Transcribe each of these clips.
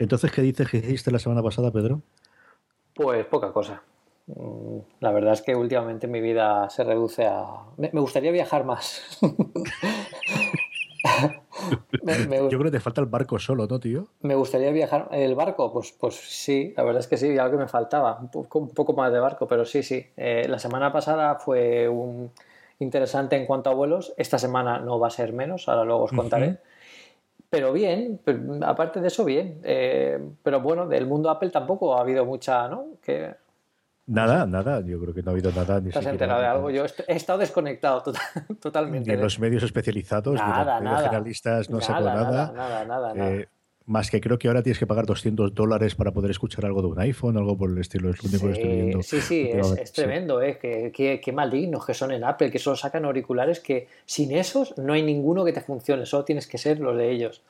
Entonces, ¿qué dices que hiciste la semana pasada, Pedro? Pues poca cosa. Mm, la verdad es que últimamente mi vida se reduce a... Me, gustaría viajar más. Yo creo que te falta el barco solo, ¿no, tío? Me gustaría viajar. ¿El barco? Pues, pues sí, la verdad es que sí, algo que me faltaba. Un poco, más de barco, pero sí, sí. Eh, la semana pasada fue un interesante en cuanto a vuelos. Esta semana no va a ser menos, ahora luego os contaré. Pero bien, aparte de eso, bien. Eh, pero bueno, del mundo Apple tampoco ha habido mucha, ¿no? Que... Nada, nada, yo creo que no ha habido nada. Ni ¿Te has enterado de algo? Yo he estado desconectado totalmente. Ni en los medios especializados, nada, ni los generalistas, no nada, nada. Nada, nada, nada. Eh, más que creo que ahora tienes que pagar 200 dólares para poder escuchar algo de un iPhone, algo por el estilo. Es lo único que estoy viendo. Sí, sí, es, tremendo. ¿eh? Qué, qué, malignos que son en Apple, que solo sacan auriculares que sin esos no hay ninguno que te funcione, solo tienes que ser los de ellos.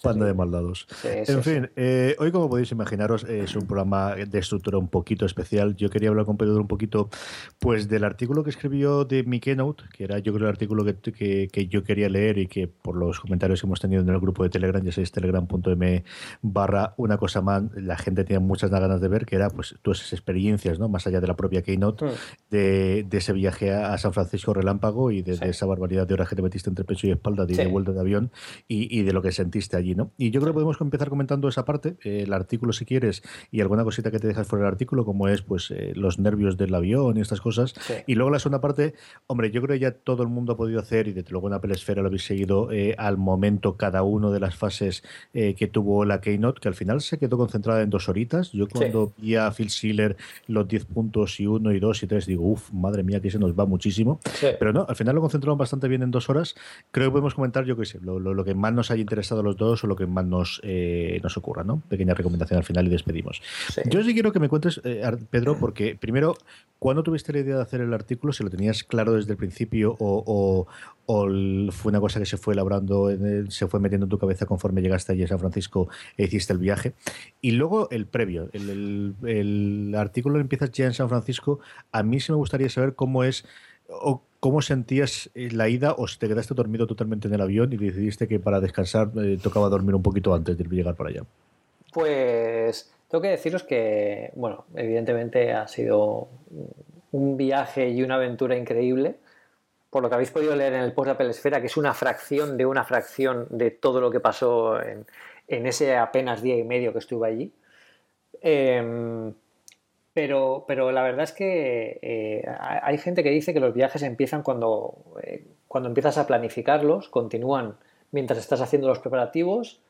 Panda de maldados. en fin, eh, hoy como podéis imaginaros es un programa de estructura un poquito especial. Yo quería hablar con Pedro un poquito pues del artículo que escribió de mi Keynote, que era yo creo el artículo que, que, yo quería leer y que por los comentarios que hemos tenido en el grupo de Telegram, ya sabéis, telegram.m barra una cosa más, la gente tenía muchas ganas de ver, que era pues todas esas experiencias, ¿no? Más allá de la propia Keynote, mm. de, de, ese viaje a, San Francisco relámpago y de, esa barbaridad de horas que te metiste entre pecho y espalda de, de vuelta de avión y, y de lo que sentiste y yo creo que podemos empezar comentando esa parte, eh, el artículo si quieres, y alguna cosita que te dejas fuera del artículo, como es pues eh, los nervios del avión y estas cosas. Y luego la segunda parte, hombre, yo creo que ya todo el mundo ha podido hacer, y desde luego en Apple Esfera lo habéis seguido eh, al momento cada uno de las fases que tuvo la Keynote, que al final se quedó concentrada en dos horitas. Yo cuando vi a Phil Schiller los 10 puntos y uno y dos y tres, digo, uff, madre mía, que se nos va muchísimo. Pero no, al final lo concentraron bastante bien en dos horas. Creo que podemos comentar, yo qué sé, lo, lo, lo que más nos haya interesado a los dos o lo que más nos, eh, nos ocurra, ¿no? Pequeña recomendación al final y despedimos. Yo sí quiero que me cuentes, eh, Pedro, porque primero, ¿cuándo tuviste la idea de hacer el artículo? ¿Si lo tenías claro desde el principio o, fue una cosa que se fue elaborando, se fue metiendo en tu cabeza conforme llegaste allí a San Francisco e hiciste el viaje? Y luego el previo, el, el artículo empiezas ya en San Francisco. A mí sí me gustaría saber cómo es o ¿Cómo sentías eh, la ida o te quedaste dormido totalmente en el avión y decidiste que para descansar eh, tocaba dormir un poquito antes de llegar para allá? Pues tengo que deciros que, bueno, evidentemente ha sido un viaje y una aventura increíble. Por lo que habéis podido leer en el post de Apple Esfera, que es una fracción de una fracción de todo lo que pasó en, ese apenas día y medio que estuve allí. Em, pero, pero la verdad es que eh, hay gente que dice que los viajes empiezan cuando, eh, cuando empiezas a planificarlos, continúan mientras estás haciendo los preparativos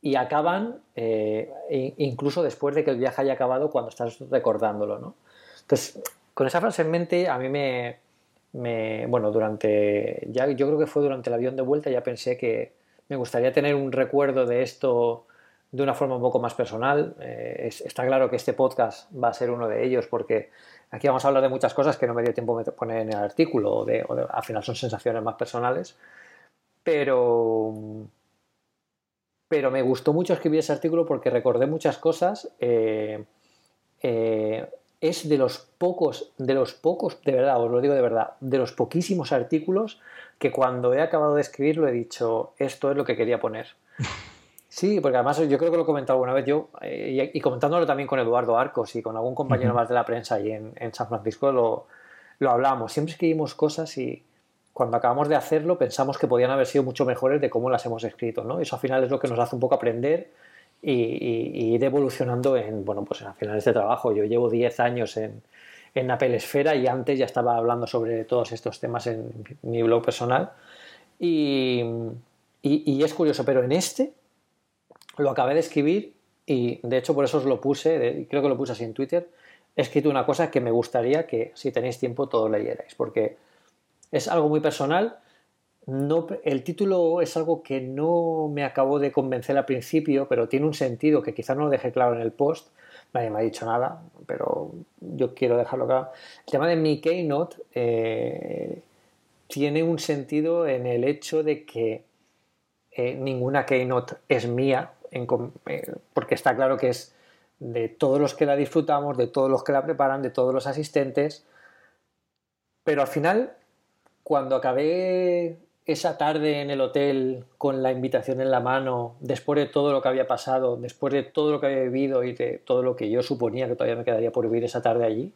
y acaban eh, incluso después de que el viaje haya acabado cuando estás recordándolo. ¿no? Entonces, con esa frase en mente, a mí me, me, Bueno, durante. Ya, yo creo que fue durante el avión de vuelta, ya pensé que me gustaría tener un recuerdo de esto de una forma un poco más personal. Eh, está claro que este podcast va a ser uno de ellos porque aquí vamos a hablar de muchas cosas que no me dio tiempo de poner en el artículo o de, al final son sensaciones más personales. Pero, pero me gustó mucho escribir ese artículo porque recordé muchas cosas. Eh, eh, es de los pocos, de los pocos, de verdad, os lo digo de verdad, de los poquísimos artículos que cuando he acabado de escribirlo he dicho, esto es lo que quería poner. Sí, porque además yo creo que lo he comentado alguna vez yo, eh, y, comentándolo también con Eduardo Arcos y con algún compañero más de la prensa ahí en, San Francisco, lo, lo hablamos. Siempre escribimos cosas y cuando acabamos de hacerlo pensamos que podían haber sido mucho mejores de cómo las hemos escrito. ¿no? Eso al final es lo que nos hace un poco aprender y, ir evolucionando en, bueno, pues al final este trabajo. Yo llevo 10 años en, en Apple Esfera y antes ya estaba hablando sobre todos estos temas en mi blog personal. y, y es curioso, pero en este lo acabé de escribir y de hecho por eso os lo puse, creo que lo puse así en Twitter, he escrito una cosa que me gustaría que si tenéis tiempo todos leyerais, porque es algo muy personal. no, el título es algo que no me acabó de convencer al principio, pero tiene un sentido que quizás no lo dejé claro en el post. Nadie me ha dicho nada, pero yo quiero dejarlo claro. El tema de mi Keynote eh, tiene un sentido en el hecho de que eh, ninguna Keynote es mía, eh, porque está claro que es de todos los que la disfrutamos, de todos los que la preparan, de todos los asistentes. Pero al final, cuando acabé esa tarde en el hotel con la invitación en la mano, después de todo lo que había pasado, después de todo lo que había vivido y de todo lo que yo suponía que todavía me quedaría por vivir esa tarde allí,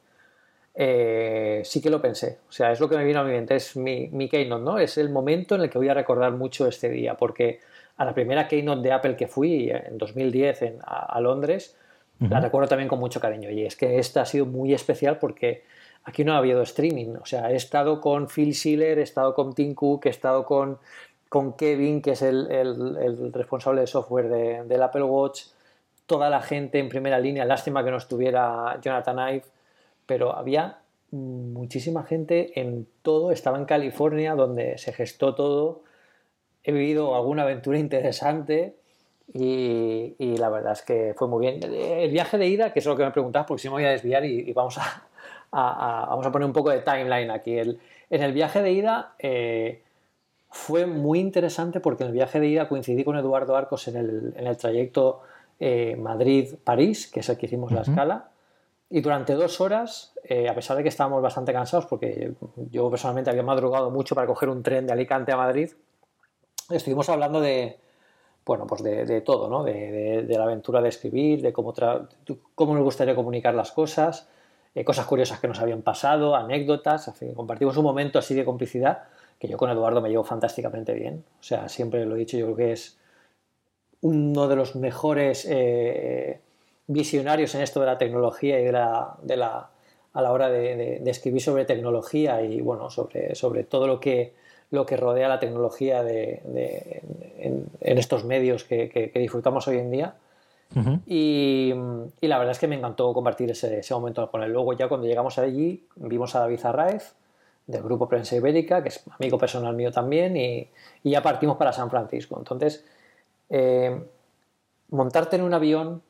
eh, sí que lo pensé. O sea, es lo que me vino a mi mente, es mi, mi, keynote, ¿no? Es el momento en el que voy a recordar mucho este día, porque a la primera keynote de Apple que fui en 2010 en, a, Londres, la recuerdo también con mucho cariño. Y es que esta ha sido muy especial porque aquí no ha habido streaming. O sea, he estado con Phil Schiller, he estado con Tim Cook, he estado con, con Kevin, que es el, el, responsable de software de, del Apple Watch, toda la gente en primera línea. Lástima que no estuviera Jonathan Ive, pero había muchísima gente en todo. Estaba en California, donde se gestó todo. He vivido alguna aventura interesante. Y, la verdad es que fue muy bien. El viaje de ida, que es lo que me preguntabas, porque si me voy a desviar y vamos a, vamos a poner un poco de timeline aquí. en el viaje de ida eh, fue muy interesante porque en el viaje de ida coincidí con Eduardo Arcos en el, trayecto eh, Madrid-París, que es el que hicimos la escala. Y durante dos horas, eh, a pesar de que estábamos bastante cansados, porque yo personalmente había madrugado mucho para coger un tren de Alicante a Madrid, estuvimos hablando de, bueno, pues de, todo, ¿no? De, la aventura de escribir, de cómo, cómo nos gustaría comunicar las cosas, eh, cosas curiosas que nos habían pasado, anécdotas, compartimos un momento así de complicidad que yo con Eduardo me llevo fantásticamente bien. O sea, siempre lo he dicho, yo creo que es uno de los mejores eh, visionarios en esto de la tecnología y de la, de la a la hora de, escribir sobre tecnología y bueno, sobre, sobre todo lo que, lo que rodea la tecnología de, en, estos medios que disfrutamos hoy en día y, la verdad es que me encantó compartir ese, momento con él. Luego ya cuando llegamos allí vimos a David Arraez del grupo Prensa Ibérica, que es amigo personal mío también, y, ya partimos para San Francisco. Entonces, eh, montarte en un avión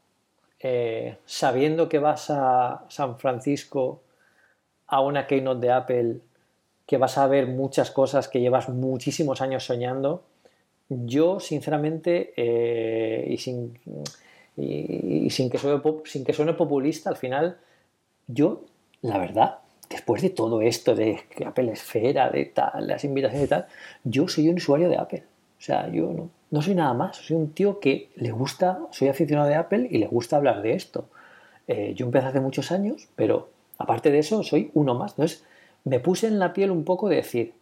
eh, sabiendo que vas a San Francisco a una keynote de Apple, que vas a ver muchas cosas que llevas muchísimos años soñando, yo sinceramente, eh, y sin y, sin, que suene, sin que suene populista, al final, yo, la verdad, después de todo esto de que Apple Esfera, de tal, las invitaciones y tal, yo soy un usuario de Apple. O sea, yo no, no soy nada más. Soy un tío que le gusta, soy aficionado de Apple y le gusta hablar de esto. Eh, yo empecé hace muchos años, pero aparte de eso, soy uno más. Entonces, me puse en la piel un poco de decir,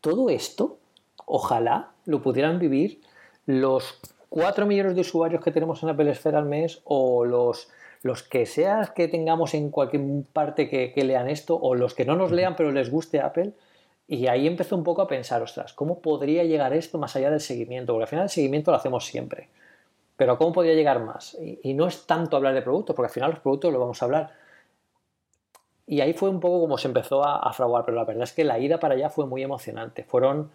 todo esto, ojalá lo pudieran vivir los 4 millones de usuarios que tenemos en Apple Esfera al mes o los, los que seas que tengamos en cualquier parte que, lean esto o los que no nos lean pero les guste Apple. Y ahí empezó un poco a pensar, ostras, ¿cómo podría llegar esto más allá del seguimiento? Porque al final el seguimiento lo hacemos siempre. Pero ¿cómo podría llegar más? Y, no es tanto hablar de productos, porque al final los productos lo vamos a hablar. Y ahí fue un poco como se empezó a, a fraguar, pero la verdad es que la ida para allá fue muy emocionante. Fueron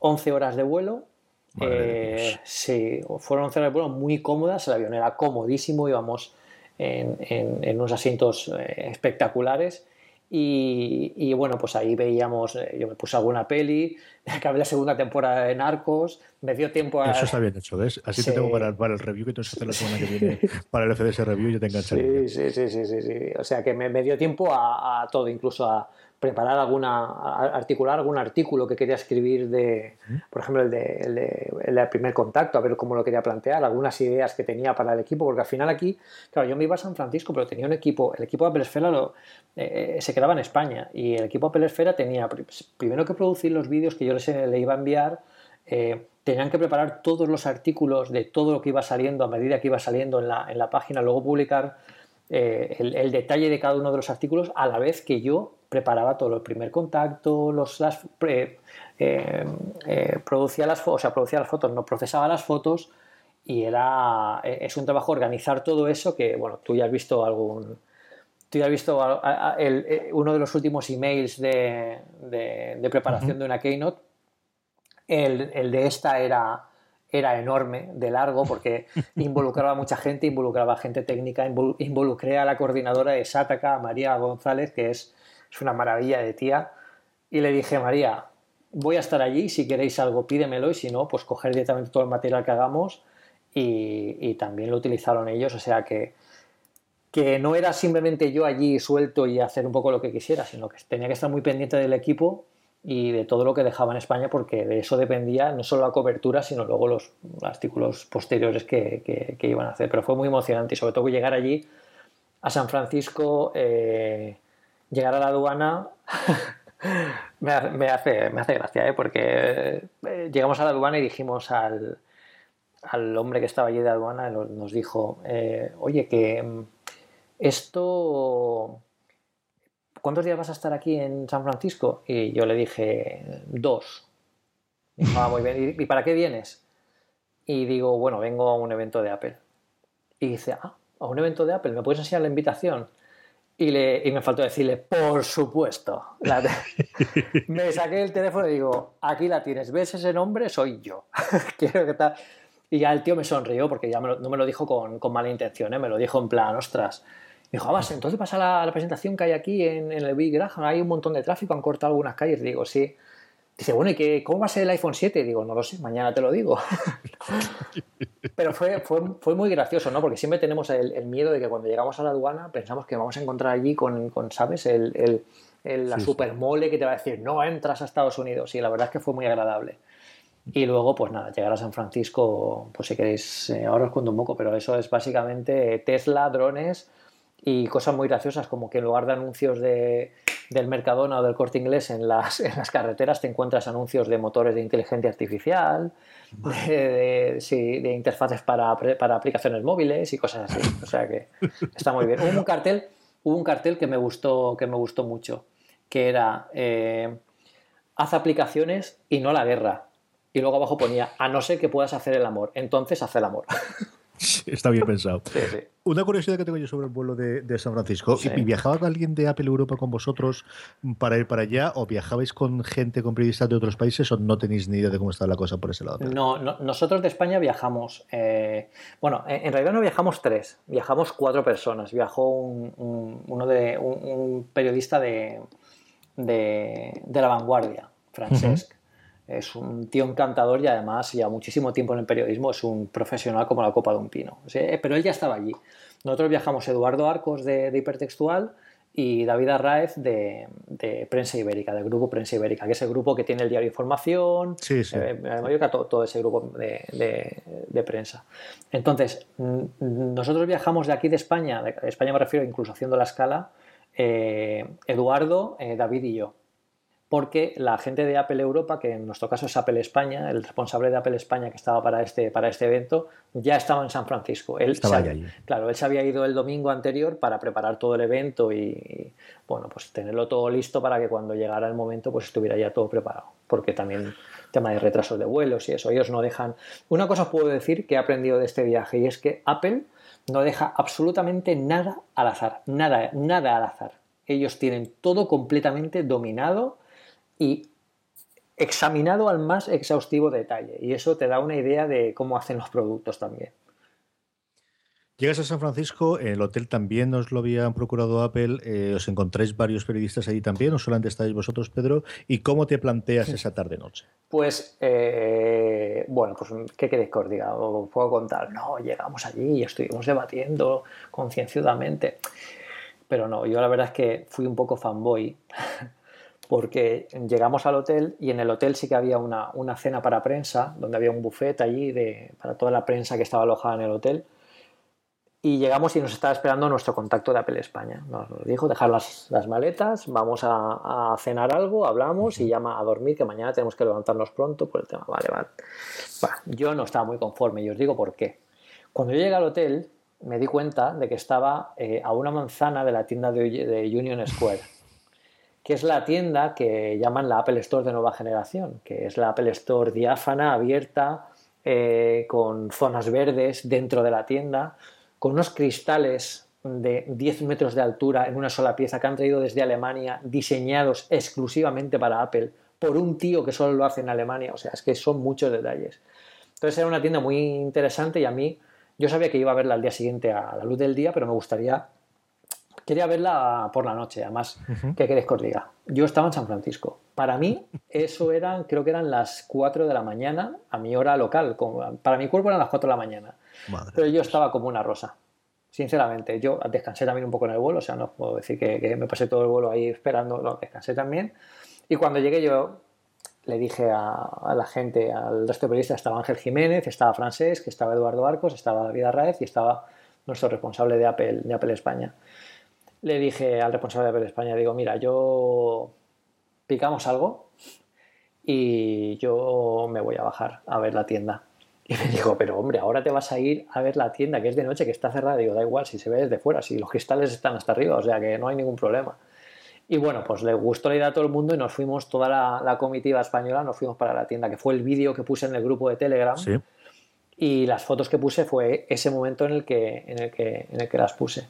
11 horas de vuelo, eh, sí, fueron 11 horas de vuelo muy cómodas, el avión era comodísimo, íbamos en, en, unos asientos eh, espectaculares y, bueno, pues ahí veíamos, eh, yo me puse alguna peli, acabé la segunda temporada de Narcos, me dio tiempo a... Eso está bien hecho, ¿ves? Así te tengo para, para, el review que tú hacer la semana que viene, para el FDS Review y yo te engancharé. Sí, sí, sí, sí, sí, O sea que me, me dio tiempo a, a, todo, incluso a, preparar alguna, articular algún artículo que quería escribir de, por ejemplo, el de, el primer contacto, a ver cómo lo quería plantear, algunas ideas que tenía para el equipo, porque al final aquí, claro, yo me iba a San Francisco, pero tenía un equipo, el equipo de Apple Esfera lo, eh, se quedaba en España y el equipo Apple Esfera tenía primero que producir los vídeos que yo les, le iba a enviar, eh, tenían que preparar todos los artículos de todo lo que iba saliendo a medida que iba saliendo en la, en la página, luego publicar eh, el, detalle de cada uno de los artículos a la vez que yo preparaba todo el primer contacto, los, las, eh, eh, producía las o sea, producía las fotos, no procesaba las fotos y era es un trabajo organizar todo eso que bueno tú ya has visto algún tú ya has visto uno de los últimos emails de, de, preparación de una keynote. El, el de esta era, era enorme, de largo, porque involucraba a mucha gente, involucraba a gente técnica, involucré a la coordinadora de Sataka, María González, que es, es una maravilla de tía, y le dije, María, voy a estar allí, si queréis algo pídemelo y si no, pues coger directamente todo el material que hagamos y, también lo utilizaron ellos, o sea que, que no era simplemente yo allí suelto y hacer un poco lo que quisiera, sino que tenía que estar muy pendiente del equipo y de todo lo que dejaba en España porque de eso dependía no solo la cobertura, sino luego los artículos posteriores que, iban a hacer. Pero fue muy emocionante y sobre todo llegar allí a San Francisco, eh, llegar a la aduana me, hace, me hace gracia, ¿eh? porque eh, llegamos a la aduana y dijimos al, hombre que estaba allí de aduana, nos dijo, eh, oye, que mm, esto... ¿Cuántos días vas a estar aquí en San Francisco? Y yo le dije, dos. Ah, muy bien. ¿Y para qué vienes? Y digo, bueno, vengo a un evento de Apple. Y dice, ah, a un evento de Apple, ¿me puedes enseñar la invitación? Y, le, y me faltó decirle, por supuesto. me saqué el teléfono y digo, aquí la tienes, ¿ves ese nombre? Soy yo. Quiero que tal. Y ya el tío me sonrió porque ya no me lo dijo con, con mala intención, ¿eh? me lo dijo en plan, ostras. Me dijo, ah, entonces pasa la, la, presentación que hay aquí en, en el Big Graham, hay un montón de tráfico, han cortado algunas calles. Digo, sí. Dice, bueno, ¿y qué, cómo va a ser el iPhone 7? Digo, no lo sé, mañana te lo digo. Pero fue, fue, fue, muy gracioso, ¿no? Porque siempre tenemos el, miedo de que cuando llegamos a la aduana pensamos que vamos a encontrar allí con, con ¿sabes? El, el, la super mole que te va a decir, no entras a Estados Unidos. Y la verdad es que fue muy agradable. Y luego, pues nada, llegar a San Francisco, pues si queréis, eh, ahora os cuento un poco, pero eso es básicamente Tesla, drones y cosas muy graciosas, como que en lugar de anuncios de del Mercadona o del Corte Inglés en las, en las carreteras te encuentras anuncios de motores de inteligencia artificial, de, de, interfaces para, para, aplicaciones móviles y cosas así. O sea que está muy bien. Hubo un cartel, hubo un cartel que me gustó, que me gustó mucho, que era eh, haz aplicaciones y no la guerra. Y luego abajo ponía, a no ser que puedas hacer el amor, entonces haz el amor. Está bien pensado. Una curiosidad que tengo yo sobre el vuelo de, San Francisco. ¿Y ¿Viajaba alguien de Apple Europa con vosotros para ir para allá? ¿O viajabais con gente, con periodistas de otros países? ¿O no tenéis ni idea de cómo está la cosa por ese lado? No, nosotros de España viajamos. Eh, bueno, en, realidad no viajamos tres, viajamos cuatro personas. Viajó un, uno de, un, periodista de, de, La Vanguardia, Francesc es un tío encantador y además lleva muchísimo tiempo en el periodismo, es un profesional como la copa de un pino. pero él ya estaba allí. Nosotros viajamos Eduardo Arcos de, Hipertextual y David Arraez de, Prensa Ibérica, del grupo Prensa Ibérica, que es el grupo que tiene el diario Información, sí, sí. Eh, todo, todo, ese grupo de, prensa. Entonces, nosotros viajamos de aquí de España, de España me refiero incluso haciendo la escala, eh, Eduardo, eh, David y yo porque la gente de Apple Europa, que en nuestro caso es Apple España, el responsable de Apple España que estaba para este, para este evento, ya estaba en San Francisco. Él estaba allí. Claro, él se había ido el domingo anterior para preparar todo el evento y, bueno, pues tenerlo todo listo para que cuando llegara el momento pues estuviera ya todo preparado. Porque también tema de retrasos de vuelos y eso, ellos no dejan... Una cosa os puedo decir que he aprendido de este viaje y es que Apple no deja absolutamente nada al azar, nada, nada al azar. Ellos tienen todo completamente dominado y examinado al más exhaustivo detalle. Y eso te da una idea de cómo hacen los productos también. Llegas a San Francisco, el hotel también os lo habían procurado Apple, eh, os encontráis varios periodistas allí también, o solamente estáis vosotros, Pedro, ¿y cómo te planteas esa tarde-noche? Pues, eh, bueno, pues, ¿qué queréis que os diga? Os puedo contar, no, llegamos allí y estuvimos debatiendo concienciadamente, pero no, yo la verdad es que fui un poco fanboy porque llegamos al hotel y en el hotel sí que había una, cena para prensa, donde había un buffet allí de, para toda la prensa que estaba alojada en el hotel. Y llegamos y nos estaba esperando nuestro contacto de Apple España. Nos dijo dejar las, maletas, vamos a, cenar algo, hablamos y llama a dormir, que mañana tenemos que levantarnos pronto por el tema. Vale, vale. yo no estaba muy conforme y os digo por qué. Cuando yo llegué al hotel me di cuenta de que estaba eh, a una manzana de la tienda de Union Square que es la tienda que llaman la Apple Store de nueva generación, que es la Apple Store diáfana, abierta, eh, con zonas verdes dentro de la tienda, con unos cristales de 10 metros de altura en una sola pieza que han traído desde Alemania, diseñados exclusivamente para Apple, por un tío que solo lo hace en Alemania. O sea, es que son muchos detalles. Entonces era una tienda muy interesante y a mí, yo sabía que iba a verla al día siguiente a la luz del día, pero me gustaría, quería verla por la noche. Además, ¿qué queréis que os diga? Yo estaba en San Francisco. Para mí, eso eran, creo que eran las 4 de la mañana, a mi hora local. Para mi cuerpo eran las 4 de la mañana. pero yo estaba como una rosa sinceramente. Yo descansé también un poco en el vuelo, o sea, no puedo decir que, me pasé todo el vuelo ahí esperando, no, descansé también. Y cuando llegué yo le dije a, la gente, al resto de periodistas, estaba Ángel Jiménez, estaba Francés, que estaba Eduardo Arcos, estaba David Arraez y estaba nuestro responsable de Apple, de Apple España. Le dije al responsable de Apple España, digo, mira, yo picamos algo y yo me voy a bajar a ver la tienda. Y me dijo, pero hombre, ahora te vas a ir a ver la tienda que es de noche, que está cerrada. Digo, da igual, si se ve desde fuera, si los cristales están hasta arriba, o sea que no hay ningún problema. Y bueno, pues le gustó la idea a todo el mundo y nos fuimos, toda la, comitiva española, nos fuimos para la tienda, que fue el vídeo que puse en el grupo de Telegram. Y las fotos que puse fue ese momento en el que, en el que, en el que las puse.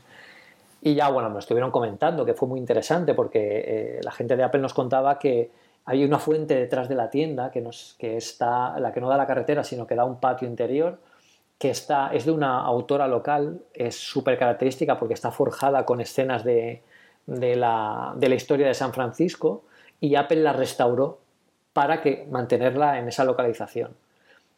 Y ya, bueno, me estuvieron comentando que fue muy interesante porque eh, la gente de Apple nos contaba que hay una fuente detrás de la tienda que, nos, que está, la que no da la carretera, sino que da un patio interior, que está, es de una autora local, es súper característica porque está forjada con escenas de, de, la, de la historia de San Francisco y Apple la restauró para que mantenerla en esa localización.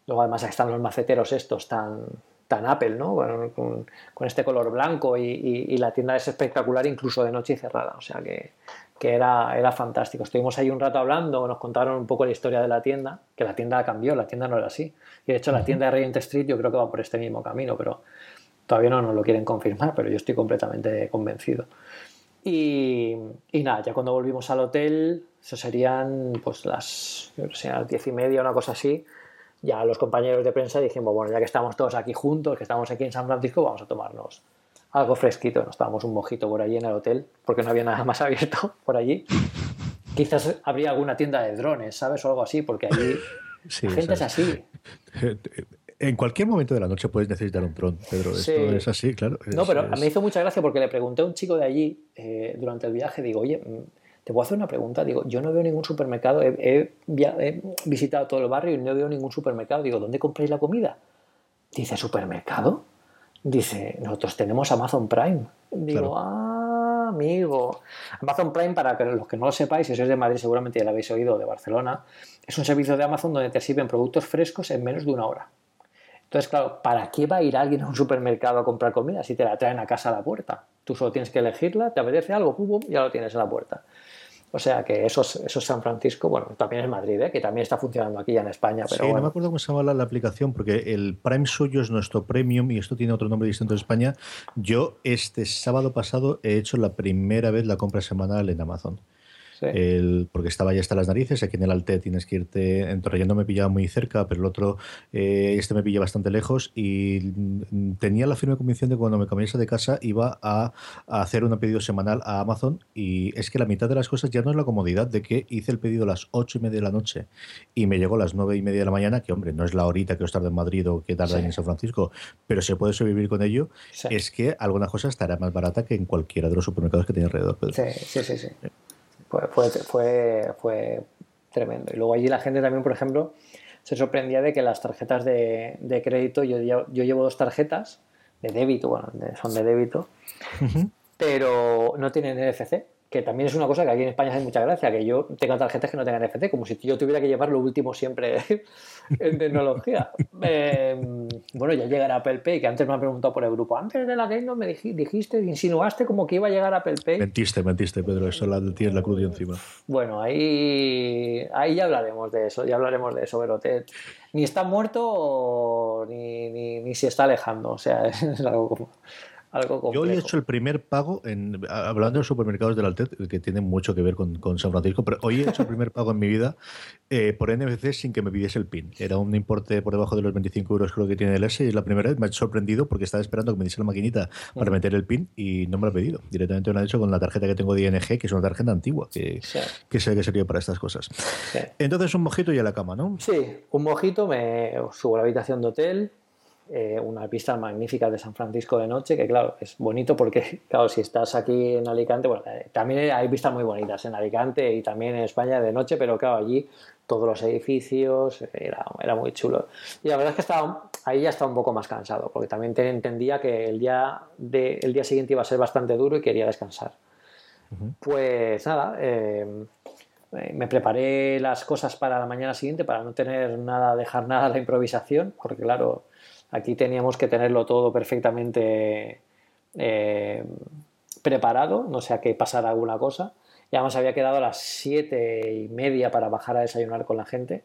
Luego además están los maceteros estos tan, tan Apple, ¿no? con, este color blanco y, y, la tienda es espectacular incluso de noche y cerrada. O sea que, que era, era fantástico. Estuvimos ahí un rato hablando, nos contaron un poco la historia de la tienda, que la tienda cambió, la tienda no era así. Y de hecho la tienda de Regent Street yo creo que va por este mismo camino, pero todavía no nos lo quieren confirmar, pero yo estoy completamente convencido. Y, y nada, ya cuando volvimos al hotel, eso serían pues las, yo sé, las diez y media, una cosa así, ya los compañeros de prensa dijimos, bueno, ya que estamos todos aquí juntos, que estamos aquí en San Francisco, vamos a tomarnos algo fresquito. Nos estábamos un mojito por allí en el hotel, porque no había nada más abierto por allí. Quizás habría alguna tienda de drones, ¿sabes? O algo así, porque allí la gente es así. En cualquier momento de la noche puedes necesitar un dron, Pedro. Esto es así, claro. no, pero me hizo mucha gracia porque le pregunté a un chico de allí eh, durante el viaje, digo, oye, mm, te puedo hacer una pregunta. Digo, yo no veo ningún supermercado, he, he, visitado todo el barrio y no veo ningún supermercado. Digo, ¿dónde compráis la comida? Dice, ¿supermercado? Dice, nosotros tenemos Amazon Prime. Digo, ah, amigo. Amazon Prime, para que los que no lo sepáis, si sois de Madrid seguramente ya lo habéis oído, de Barcelona, es un servicio de Amazon donde te sirven productos frescos en menos de una hora. Entonces, claro, ¿para qué va a ir alguien a un supermercado a comprar comida si te la traen a casa a la puerta? Tú solo tienes que elegirla, te apetece algo, pum, ya lo tienes a la puerta. O sea que eso es, eso San Francisco, bueno, también es Madrid, ¿eh? que también está funcionando aquí ya en España. Pero sí, no me acuerdo cómo se llama la, aplicación, porque el Prime suyo es nuestro Premium y esto tiene otro nombre distinto en España. Yo este sábado pasado he hecho la primera vez la compra semanal en Amazon porque estaba ya hasta las narices. Aquí en el Alte tienes que irte. En no me pillaba muy cerca, pero el otro, eh, este me pilla bastante lejos. Y mm, tenía la firme convicción de que cuando me cambiase de casa iba a, hacer un pedido semanal a Amazon. Y es que la mitad de las cosas ya no es la comodidad de que hice el pedido a las ocho y media de la noche y me llegó a las nueve y media de la mañana, que hombre, no es la horita que os tarda en Madrid o que tarda en San Francisco, pero se puede sobrevivir con ello. Es que alguna cosa estará más barata que en cualquiera de los supermercados que tiene alrededor. Sí, sí, sí. sí fue, fue, fue, tremendo. Y luego allí la gente también, por ejemplo, se sorprendía de que las tarjetas de, de crédito, yo, yo, llevo dos tarjetas de débito, bueno, son de débito, pero no tienen NFC que también es una cosa que aquí en España hace mucha gracia, que yo tenga tarjetas que no tengan NFC, como si yo tuviera que llevar lo último siempre en tecnología. Em, bueno, ya llegará Apple Pay, que antes me han preguntado por el grupo. Antes de la no me dijiste, insinuaste como que iba a llegar Apple Pay. Mentiste, mentiste, Pedro, eso la, tienes la cruz encima. Bueno, ahí, ahí ya hablaremos de eso, ya hablaremos de eso, pero ni está muerto ni, ni, ni se está alejando, o sea, es algo como yo hoy he hecho el primer pago, en, hablando de los supermercados del Altet, que tiene mucho que ver con, San Francisco, pero hoy he hecho el primer pago en mi vida eh, por NFC sin que me pidiese el PIN. Era un importe por debajo de los 25 euros creo que tiene el S y la primera vez me ha sorprendido porque estaba esperando que me diese la maquinita para mm. meter el PIN y no me lo ha pedido. Directamente me lo ha hecho con la tarjeta que tengo de ING, que es una tarjeta antigua, que, que sé que sería para estas cosas. Entonces un mojito y a la cama, ¿no? Sí, un mojito, me subo a la habitación de hotel, eh, unas vistas magníficas de San Francisco de noche, que claro, es bonito porque, claro, si estás aquí en Alicante, bueno, eh, también hay vistas muy bonitas en Alicante y también en España de noche, pero claro, allí todos los edificios, era, era muy chulo. Y la verdad es que estaba, ahí ya estaba un poco más cansado, porque también entendía que el día, de, el día siguiente iba a ser bastante duro y quería descansar. Pues nada, eh, me preparé las cosas para la mañana siguiente para no tener nada, dejar nada a la improvisación, porque claro, Aquí teníamos que tenerlo todo perfectamente eh, preparado, no sea que pasara alguna cosa. Y además había quedado a las siete y media para bajar a desayunar con la gente.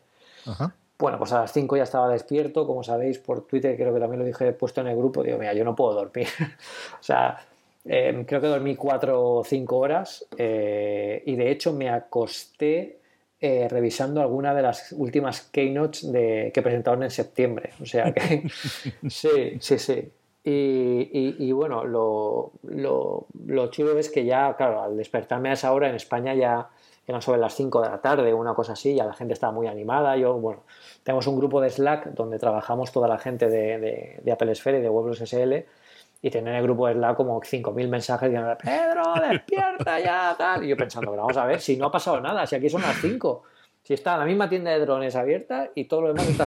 Bueno, pues a las cinco ya estaba despierto, como sabéis por Twitter, creo que también lo dije puesto en el grupo, digo, mira, yo no puedo dormir. o sea, eh, creo que dormí cuatro o cinco horas eh, y de hecho me acosté eh, revisando alguna de las últimas keynotes de, que presentaron en septiembre. O sea que sí, sí, sí. Y, bueno, lo, lo, lo, chido es que ya, claro, al despertarme a esa hora en España ya eran sobre las 5 de la tarde, una cosa así, ya la gente estaba muy animada. Yo, bueno, tenemos un grupo de Slack donde trabajamos toda la gente de, de, de Apple Sphere y de Weblos SL y tener en el grupo de Slack como 5.000 mensajes diciendo, Pedro, despierta ya, tal. Y yo pensando, pero vamos a ver, si no ha pasado nada, si aquí son las 5, si está la misma tienda de drones abierta y todo lo demás está...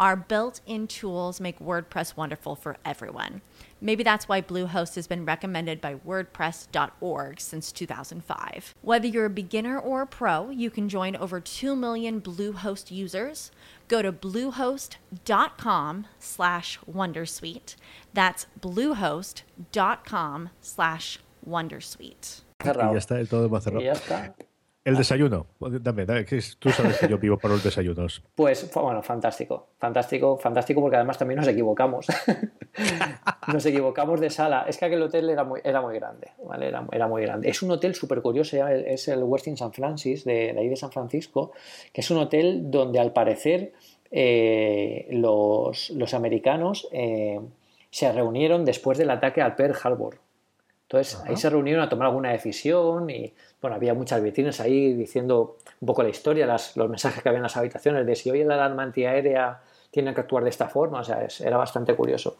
our built in tools make WordPress wonderful for everyone. Maybe that's why Bluehost has been recommended by WordPress.org since 2005. Whether you're a beginner or a pro, you can join over 2 million Bluehost users. Go to bluehost.com slash wondersuite. That's bluehost.com slash wondersuite. Y ya está, todo va cerrado. Y ya está. El desayuno, dame, dame, tú sabes que yo vivo para los desayunos. Pues bueno, fantástico, fantástico, fantástico porque además también nos equivocamos. nos equivocamos de sala. Es que aquel hotel era muy, era muy grande, ¿vale? Era, era muy grande. Es un hotel súper curioso, es el Westin San Francis, de, ahí de San Francisco, que es un hotel donde al parecer eh, los, los, americanos eh, se reunieron después del ataque al Pearl Harbor. Entonces ahí se reunieron a tomar alguna decisión y bueno, había muchas vitrinas ahí diciendo un poco la historia, los mensajes que había en las habitaciones de si hoy la alarma antiaérea tiene que actuar de esta forma, o sea, era bastante curioso.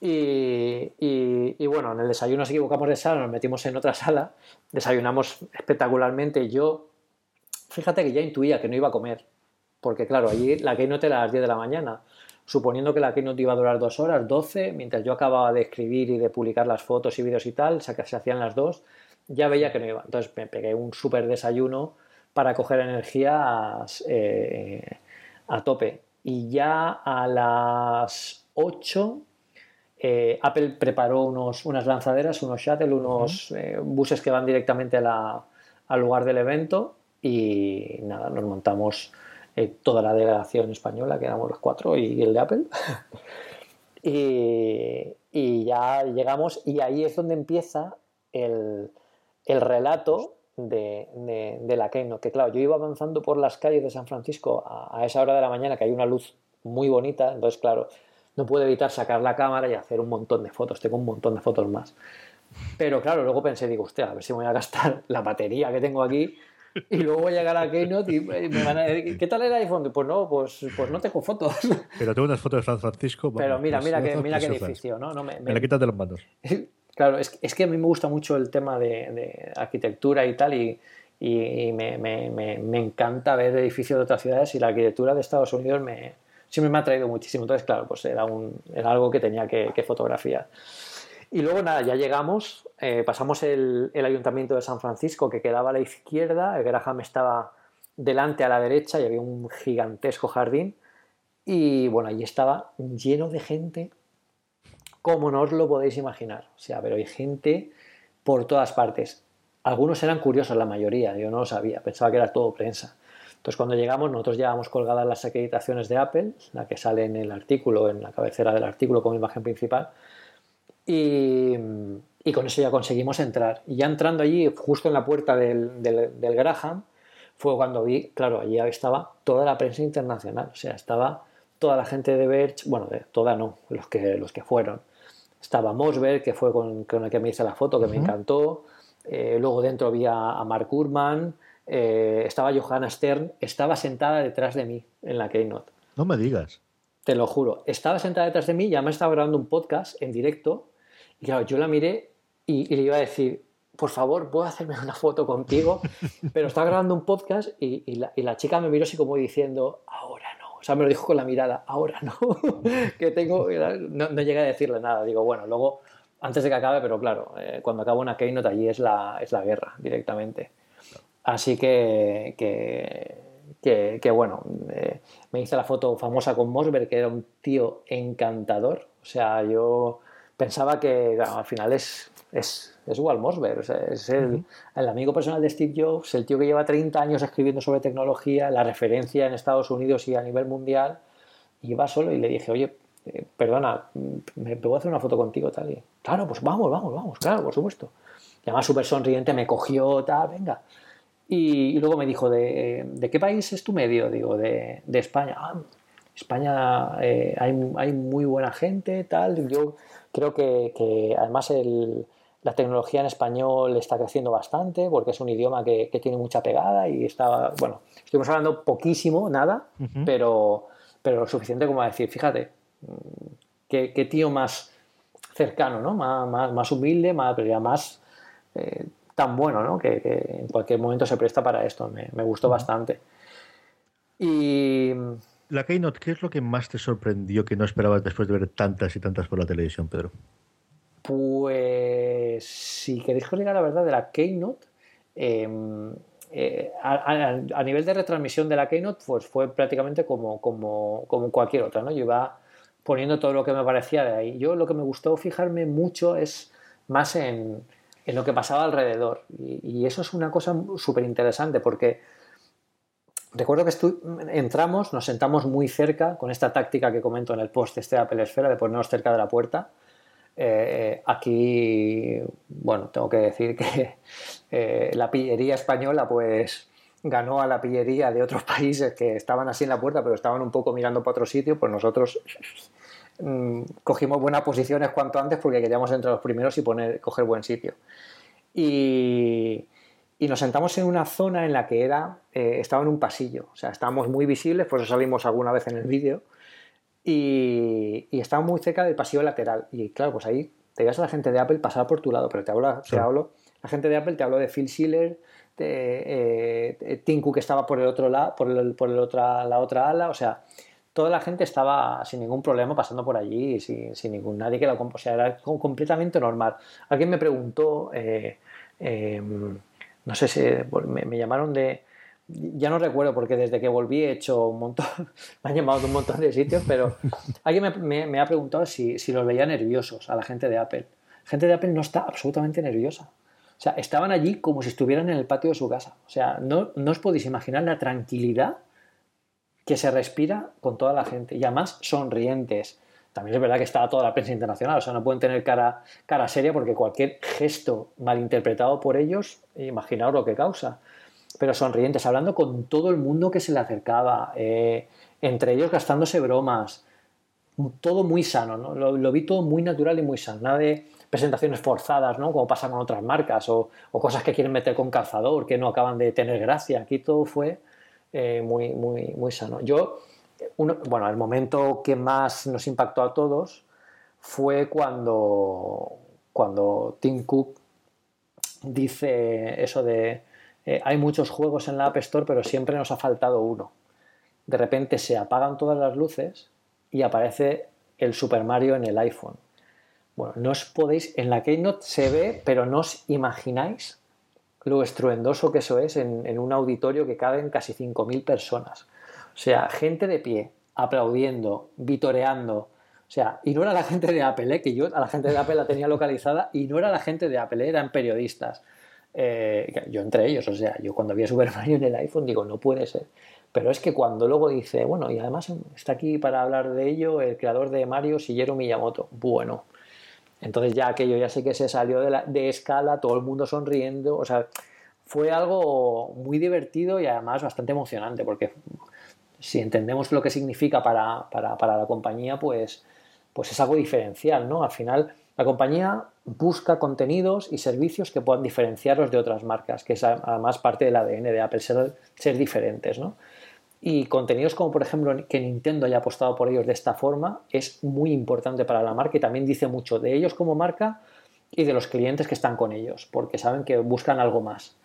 Y, y, bueno, en el desayuno nos equivocamos de sala, nos metimos en otra sala, desayunamos espectacularmente. Yo, fíjate que ya intuía que no iba a comer, porque claro, allí la keynote era a las 10 de la mañana suponiendo que la keynote iba a durar dos horas, 12, mientras yo acababa de escribir y de publicar las fotos y vídeos y tal, o sea, que se hacían las dos, ya veía que no iba. Entonces me pegué un súper desayuno para coger energías eh, a tope. Y ya a las 8 eh, Apple preparó unos, unas lanzaderas, unos shuttle, unos eh, buses que van directamente al lugar del evento y nada, nos montamos eh, toda la delegación española, que éramos los cuatro, y el de Apple. y, ya llegamos, y ahí es donde empieza el, relato de, la Keynote. Que claro, yo iba avanzando por las calles de San Francisco a, esa hora de la mañana, que hay una luz muy bonita, entonces claro, no puedo evitar sacar la cámara y hacer un montón de fotos, tengo un montón de fotos más. Pero claro, luego pensé, digo, hostia, a ver si me voy a gastar la batería que tengo aquí y luego voy a llegar a Keynote y me van a decir, ¿qué tal el iPhone? Pues no, pues, pues no tengo fotos. Pero tengo unas fotos de San Francisco. Pero mira, mira, que, mira qué edificio, ¿no? me, me, quitas de los manos. Claro, es, es, que a mí me gusta mucho el tema de, arquitectura y tal, y, y me, me, me, encanta ver edificios de otras ciudades y la arquitectura de Estados Unidos me, siempre me ha atraído muchísimo. Entonces, claro, pues era, un, era algo que tenía que, fotografiar. Y luego nada, ya llegamos, eh, pasamos el, ayuntamiento de San Francisco que quedaba a la izquierda, el Graham estaba delante a la derecha y había un gigantesco jardín. Y bueno, allí estaba lleno de gente, como no os lo podéis imaginar. O sea, pero hay gente por todas partes. Algunos eran curiosos, la mayoría, yo no lo sabía, pensaba que era todo prensa. Entonces, cuando llegamos, nosotros llevamos colgadas las acreditaciones de Apple, la que sale en el artículo, en la cabecera del artículo como imagen principal, y, con eso ya conseguimos entrar. Y ya entrando allí, justo en la puerta del, del, Graham, fue cuando vi, claro, allí estaba toda la prensa internacional, o sea, estaba toda la gente de Verge, bueno, de, toda no, los que, los que fueron. Estaba Mosberg, que fue con, el que me hice la foto, que me encantó. Eh, luego dentro había a Mark Urman, eh, estaba Johanna Stern, estaba sentada detrás de mí en la Keynote. No me digas. Te lo juro. Estaba sentada detrás de mí, ya me estaba grabando un podcast en directo y claro, yo la miré y, le iba a decir, por favor, ¿puedo hacerme una foto contigo? Pero estaba grabando un podcast y, la, chica me miró así como diciendo, ahora. O sea, me lo dijo con la mirada, ahora no. que tengo... No, no, llegué a decirle nada. Digo, bueno, luego, antes de que acabe, pero claro, eh, cuando acabo una keynote allí es la, es la guerra directamente. Así que, que, que, bueno, eh, me hice la foto famosa con Mosberg, que era un tío encantador. O sea, yo pensaba que al final es, es, es Walt Mosberg, es el, el, amigo personal de Steve Jobs, el tío que lleva 30 años escribiendo sobre tecnología, la referencia en Estados Unidos y a nivel mundial, y iba solo y le dije, oye, eh, perdona, ¿me puedo hacer una foto contigo? Tal? Y, claro, pues vamos, vamos, vamos, claro, por supuesto. Y además súper sonriente, me cogió, tal, venga. Y, luego me dijo, ¿de, ¿de, qué país es tu medio? Digo, de, de España. Ah, España eh, hay, hay, muy buena gente, tal. Yo Creo que, además la tecnología en español está creciendo bastante porque es un idioma que, tiene mucha pegada y está, bueno, estuvimos hablando poquísimo, nada, pero, pero lo suficiente como a decir, fíjate, qué, tío más cercano, ¿no? Más, más, humilde, más, pero ya más eh, tan bueno, ¿no? Que, en cualquier momento se presta para esto. Me, me gustó bastante. Y la Keynote, ¿qué es lo que más te sorprendió que no esperabas después de ver tantas y tantas por la televisión, Pedro? Pues, si queréis que os diga la verdad de la Keynote, em, eh, a, nivel de retransmisión de la Keynote, pues fue prácticamente como, como, como, cualquier otra, ¿no? Yo iba poniendo todo lo que me parecía de ahí. Yo lo que me gustó fijarme mucho es más en, en lo que pasaba alrededor. Y, eso es una cosa súper interesante porque Recuerdo que entramos, nos sentamos muy cerca con esta táctica que comento en el post este de Apple Esfera de ponernos cerca de la puerta. Eh, aquí, bueno, tengo que decir que eh, la pillería española pues ganó a la pillería de otros países que estaban así en la puerta pero estaban un poco mirando para otro sitio, pues nosotros mm, cogimos buenas posiciones cuanto antes porque queríamos entre los primeros y poner, coger buen sitio. Y, y nos sentamos en una zona en la que era, eh, estaba en un pasillo, o sea, estábamos muy visibles, por eso salimos alguna vez en el vídeo, y, y estábamos muy cerca del pasillo lateral. Y claro, pues ahí te veías a la gente de Apple pasar por tu lado, pero te hablo, te hablo la gente de Apple te habló de Phil Schiller, de eh, Tim Cook que estaba por el otro lado, por, el, por el otra, la otra ala, o sea, toda la gente estaba sin ningún problema pasando por allí, sin, sin ningún nadie que la o sea, era completamente normal. Alguien me preguntó, eh, em, no sé si me, llamaron de, ya no recuerdo porque desde que volví he hecho un montón, me han llamado de un montón de sitios, pero alguien me, ha preguntado si, si, los veía nerviosos a la gente de Apple. Gente de Apple no está absolutamente nerviosa. O sea, estaban allí como si estuvieran en el patio de su casa. O sea, no, no os podéis imaginar la tranquilidad que se respira con toda la gente. Y además sonrientes, también es verdad que estaba toda la prensa internacional, o sea, no pueden tener cara, cara seria porque cualquier gesto malinterpretado por ellos, imaginaos lo que causa. Pero sonrientes, hablando con todo el mundo que se le acercaba, eh, entre ellos gastándose bromas, todo muy sano, ¿no? Lo, vi todo muy natural y muy sano, nada de presentaciones forzadas, ¿no? Como pasa con otras marcas, o, cosas que quieren meter con calzador, que no acaban de tener gracia. Aquí todo fue eh, muy, muy, muy sano. Yo, bueno, el momento que más nos impactó a todos fue cuando, cuando Tim Cook dice eso de eh, hay muchos juegos en la App Store, pero siempre nos ha faltado uno. De repente se apagan todas las luces y aparece el Super Mario en el iPhone. Bueno, no os podéis, en la Keynote se ve, pero no os imagináis lo estruendoso que eso es en, un auditorio que caben casi 5.000 personas. O sea, gente de pie, aplaudiendo, vitoreando. O sea, y no era la gente de Apple, ¿eh? que yo a la gente de Apple la tenía localizada, y no era la gente de Apple, ¿eh? eran periodistas. Eh, yo entre ellos, o sea, yo cuando vi a Super Mario en el iPhone digo, no puede ser. Pero es que cuando luego dice, bueno, y además está aquí para hablar de ello el creador de Mario, Shigeru Miyamoto. Bueno, entonces ya aquello ya sé que se salió de, de escala, todo el mundo sonriendo, o sea, fue algo muy divertido y además bastante emocionante, porque si entendemos lo que significa para, para, para la compañía, pues, pues es algo diferencial, ¿no? Al final, la compañía busca contenidos y servicios que puedan diferenciarlos de otras marcas, que es además parte del ADN de Apple, ser, ser diferentes, ¿no? Y contenidos como por ejemplo que Nintendo haya apostado por ellos de esta forma es muy importante para la marca y también dice mucho de ellos como marca y de los clientes que están con ellos, porque saben que buscan algo más.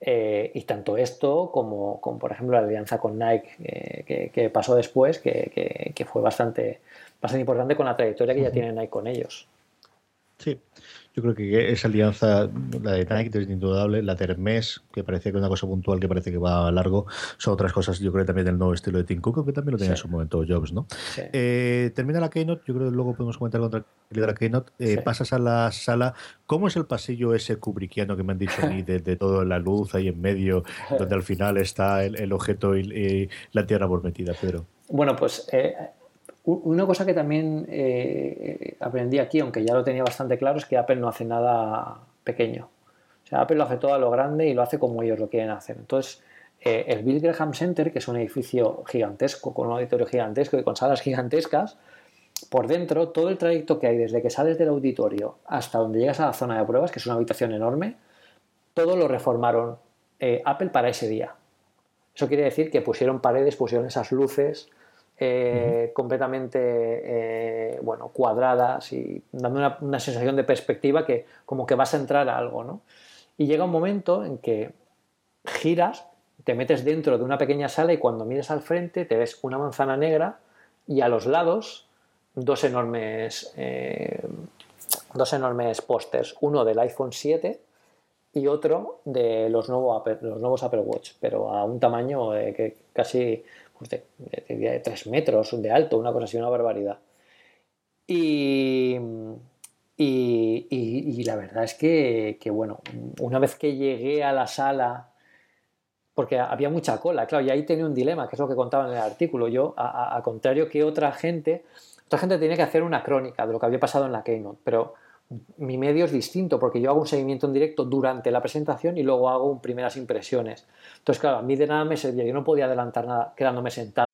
Eh, y tanto esto como, como, por ejemplo la alianza con Nike eh, que, pasó después, que, que, fue bastante, bastante importante con la trayectoria que ya tiene Nike con ellos. Sí, yo creo que esa alianza, la de Nike es indudable, la de Hermes, que parece que es una cosa puntual que parece que va a largo, son otras cosas, yo creo también del nuevo estilo de Tim Cook, que también lo tenía en su momento Jobs, ¿no? Eh, termina la Keynote, yo creo que luego podemos comentar contra la Keynote, eh, pasas a la sala, ¿cómo es el pasillo ese kubrickiano que me han dicho a mí, de, de toda la luz ahí en medio, donde al final está el, objeto y, la tierra prometida, Pedro? Bueno, pues... Eh una cosa que también eh, aprendí aquí, aunque ya lo tenía bastante claro, es que Apple no hace nada pequeño. O sea, Apple lo hace todo a lo grande y lo hace como ellos lo quieren hacer. Entonces, eh, el Bill Graham Center, que es un edificio gigantesco, con un auditorio gigantesco y con salas gigantescas, por dentro, todo el trayecto que hay desde que sales del auditorio hasta donde llegas a la zona de pruebas, que es una habitación enorme, todo lo reformaron eh, Apple para ese día. Eso quiere decir que pusieron paredes, pusieron esas luces, eh, completamente eh, bueno, cuadradas y dando una, sensación de perspectiva que como que vas a entrar a algo. ¿no? Y llega un momento en que giras, te metes dentro de una pequeña sala y cuando miras al frente te ves una manzana negra y a los lados dos enormes, eh, dos enormes pósters, uno del iPhone 7 y otro de los, los nuevos Apple Watch, pero a un tamaño que casi pues de, de, 3 metros de alto, una cosa así, una barbaridad. Y, y, la verdad es que, bueno, una vez que llegué a la sala, porque había mucha cola, claro, y ahí tenía un dilema, que es lo que contaba en el artículo. Yo, a, contrario que otra gente, otra gente tenía que hacer una crónica de lo que había pasado en la Keynote, pero mi medio es distinto porque yo hago un seguimiento en directo durante la presentación y luego hago primeras impresiones. Entonces, claro, a mí de nada me servía, yo no podía adelantar nada quedándome sentado.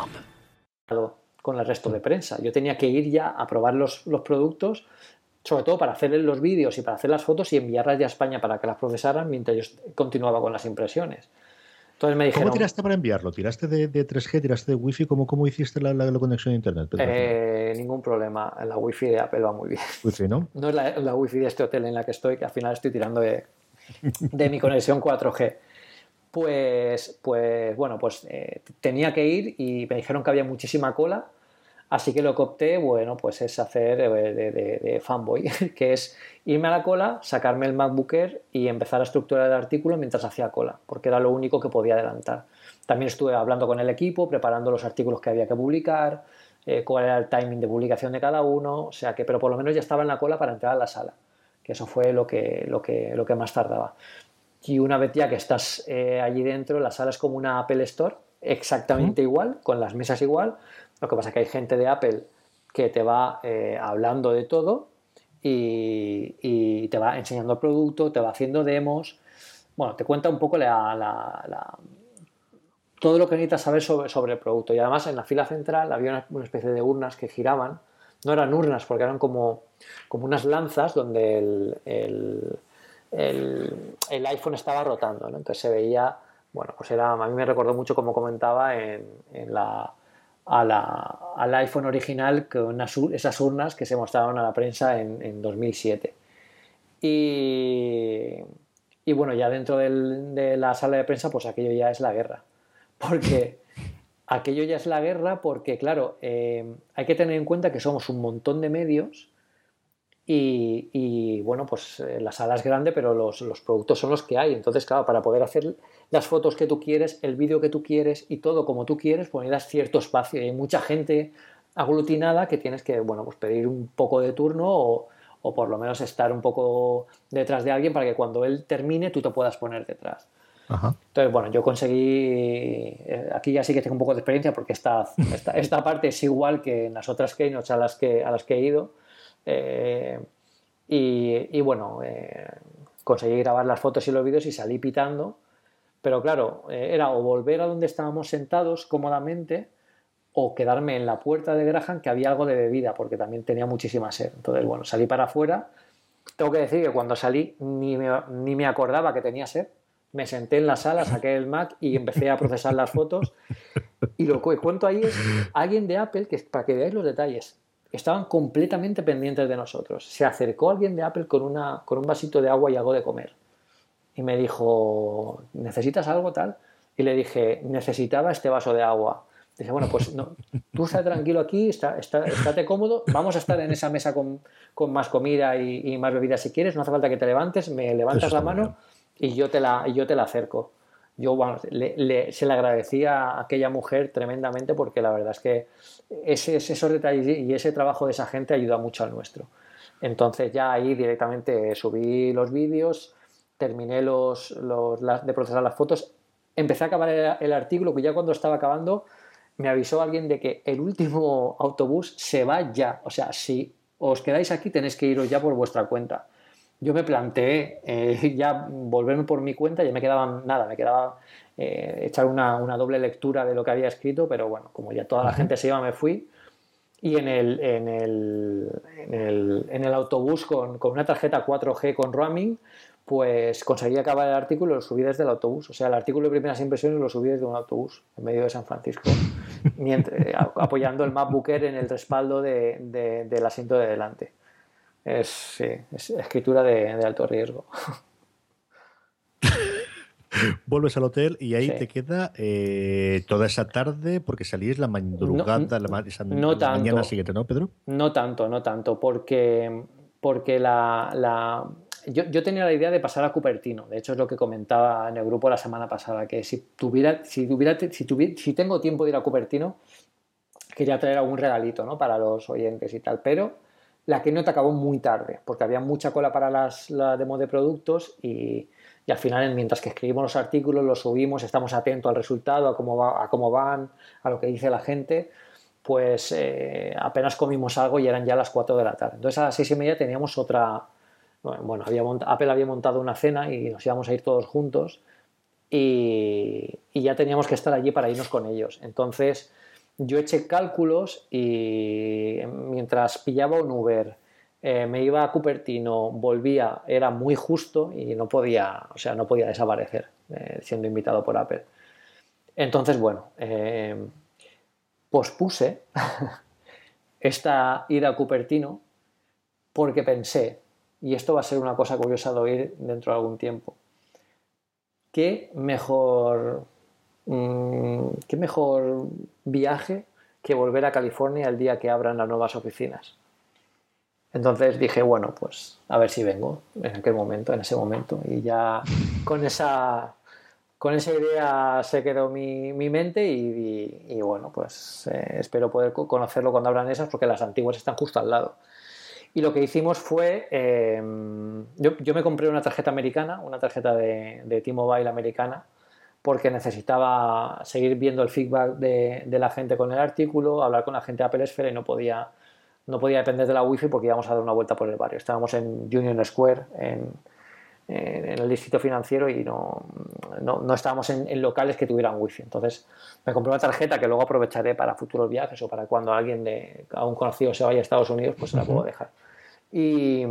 Con el resto de prensa. Yo tenía que ir ya a probar los, los productos, sobre todo para hacer los vídeos y para hacer las fotos y enviarlas ya a España para que las procesaran mientras yo continuaba con las impresiones. Entonces me dijeron, ¿Cómo tiraste para enviarlo? ¿Tiraste de, 3G? ¿Tiraste de Wi-Fi? ¿Cómo, cómo hiciste la, la, conexión a Internet? Eh, ningún problema. La Wi-Fi de Apple va muy bien. Wi-Fi, ¿no? No es la, la Wi-Fi de este hotel en la que estoy, que al final estoy tirando de, de mi conexión 4G. Pues, pues bueno, pues eh, tenía que ir y me dijeron que había muchísima cola Así que lo que opté, bueno, pues es hacer de, fanboy, que es irme a la cola, sacarme el MacBook y empezar a estructurar el artículo mientras hacía cola, porque era lo único que podía adelantar. También estuve hablando con el equipo, preparando los artículos que había que publicar, eh, cuál era el timing de publicación de cada uno, o sea que, pero por lo menos ya estaba en la cola para entrar a la sala. que eso fue lo que, lo que, lo que más tardaba. Y una vez ya que estás eh, allí dentro, la sala es como una Apple Store, exactamente igual, con las mesas igual. Lo que pasa es que hay gente de Apple que te va eh, hablando de todo y, te va enseñando el producto, te va haciendo demos. Bueno, te cuenta un poco la, todo lo que necesitas saber sobre, sobre, el producto. Y además en la fila central había una, especie de urnas que giraban. No eran urnas porque eran como, como unas lanzas donde el, el, iPhone estaba rotando. Entonces se veía, bueno, pues era, a mí me recordó mucho como comentaba en, la, al iPhone original con esas urnas que se mostraron a la prensa en, 2007. Y, y, bueno, ya dentro de la sala de prensa, pues aquello ya es la guerra. Porque aquello ya es la guerra porque, claro, eh, hay que tener en cuenta que somos un montón de medios y, bueno, pues eh, la sala es grande, pero los, productos son los que hay. Entonces, claro, para poder hacer las fotos que tú quieres, el vídeo que tú quieres y todo como tú quieres, pues necesitas cierto espacio. Y hay mucha gente aglutinada que tienes que, bueno, pues pedir un poco de turno o, por lo menos estar un poco detrás de alguien para que cuando él termine tú te puedas poner detrás. Entonces, bueno, yo conseguí, eh, aquí ya sí que tengo un poco de experiencia porque esta, esta, esta parte es igual que en las otras keynotes a las que, a las que he ido eh, y, bueno, eh, conseguí grabar las fotos y los vídeos y salí pitando. Pero claro, eh, era o volver a donde estábamos sentados cómodamente o quedarme en la puerta de Graham que había algo de bebida porque también tenía muchísima sed. Entonces, bueno, salí para afuera. Tengo que decir que cuando salí ni me, ni me acordaba que tenía sed. Me senté en la sala, saqué el Mac y empecé a procesar las fotos. Y lo que cuento ahí es alguien de Apple, que para que veáis los detalles, estaban completamente pendientes de nosotros. Se acercó alguien de Apple con, una, con un vasito de agua y algo de comer. Y me dijo, ¿necesitas algo tal? Y le dije, necesitaba este vaso de agua. Dice, bueno, pues no, tú estás tranquilo aquí, está, está, estate cómodo, vamos a estar en esa mesa con, con más comida y, más bebida si quieres, no hace falta que te levantes, me levantas la mano y yo te la, y yo te la acerco. Yo le, se le agradecía a aquella mujer tremendamente porque la verdad es que ese, esos detalles y ese trabajo de esa gente ayuda mucho al nuestro. Entonces ya ahí directamente subí los vídeos, terminé los, los de procesar las fotos, empecé a acabar el, artículo que ya cuando estaba acabando me avisó alguien de que el último autobús se va ya. O sea, si os quedáis aquí tenéis que iros ya por vuestra cuenta. Yo me planteé eh, ya volverme por mi cuenta, ya me quedaba nada, me quedaba eh, echar una, doble lectura de lo que había escrito, pero bueno, como ya toda la gente se iba, me fui. Y en el, en el, en el, autobús con, una tarjeta 4G con roaming, pues conseguí acabar el artículo y lo subí desde el autobús. O sea, el artículo de primeras impresiones lo subí desde un autobús en medio de San Francisco, mientras, eh, apoyando el MacBooker en el respaldo de, del asiento de delante. Es, es escritura de alto riesgo. Vuelves al hotel y ahí te queda eh, toda esa tarde porque salís la madrugada, la, mañana siguiente, ¿no, Pedro? No tanto, no tanto, porque, porque la, Yo, tenía la idea de pasar a Cupertino, de hecho es lo que comentaba en el grupo la semana pasada, que si tuviera, si tuviera, si, si tengo tiempo de ir a Cupertino, quería traer algún regalito ¿no? para los oyentes y tal, pero la que no te acabó muy tarde, porque había mucha cola para las, la demo de productos y y al final, mientras que escribimos los artículos, los subimos, estamos atentos al resultado, a cómo, va, a cómo van, a lo que dice la gente, pues eh, apenas comimos algo y eran ya las 4 de la tarde. Entonces a las 6 y media teníamos otra, bueno, había Apple había montado una cena y nos íbamos a ir todos juntos y, y ya teníamos que estar allí para irnos con ellos. Entonces yo eché cálculos y mientras pillaba un Uber, eh, me iba a Cupertino, volvía, era muy justo y no podía, o sea, no podía desaparecer eh, siendo invitado por Apple. Entonces, bueno, eh, pospuse esta ida a Cupertino porque pensé, y esto va a ser una cosa curiosa de oír dentro de algún tiempo, qué mejor, qué mejor viaje que volver a California el día que abran las nuevas oficinas. Entonces dije, bueno, pues a ver si vengo en aquel momento, en ese momento. Y ya con esa, con esa idea se quedó mi, mi mente y, bueno, pues eh, espero poder conocerlo cuando abran esas porque las antiguas están justo al lado. Y lo que hicimos fue, em, yo, me compré una tarjeta americana, una tarjeta de, de T-Mobile americana, porque necesitaba seguir viendo el feedback de, de, la gente con el artículo, hablar con la gente de Apple Sphere y no podía, no podía depender de la wifi porque íbamos a dar una vuelta por el barrio. Estábamos en Union Square, en, en el distrito financiero y no, no, estábamos en, locales que tuvieran wifi. Entonces me compré una tarjeta que luego aprovecharé para futuros viajes o para cuando alguien de, a un conocido se vaya a Estados Unidos, pues se la puedo dejar. Y,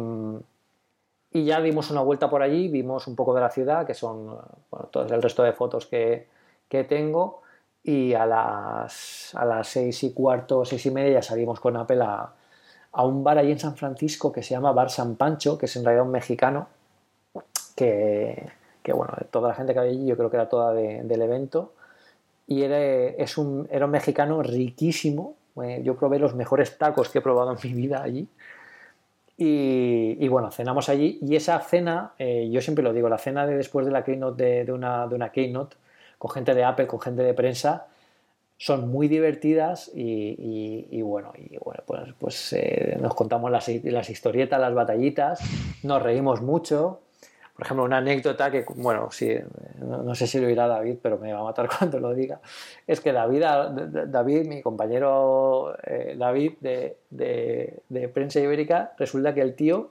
y, ya dimos una vuelta por allí, vimos un poco de la ciudad, que son bueno, todo el resto de fotos que, que tengo. Y a las, a las seis y cuarto, seis y media ya salimos con Apple a, a un bar allí en San Francisco que se llama Bar San Pancho, que es en realidad un mexicano, que, bueno, toda la gente que había allí yo creo que era toda del evento. Y era, es un, era un mexicano riquísimo. Eh, yo probé los mejores tacos que he probado en mi vida allí. Y, bueno, cenamos allí. Y esa cena, eh, yo siempre lo digo, la cena de después de la keynote, de, una, de una keynote, con gente de Apple, con gente de prensa, son muy divertidas y, bueno, y bueno, pues, pues eh, nos contamos las, las, historietas, las batallitas, nos reímos mucho por ejemplo, una anécdota que, bueno, sí, no, sé si lo dirá David, pero me va a matar cuando lo diga, es que David, David mi compañero eh, David de, Prensa Ibérica, resulta que el tío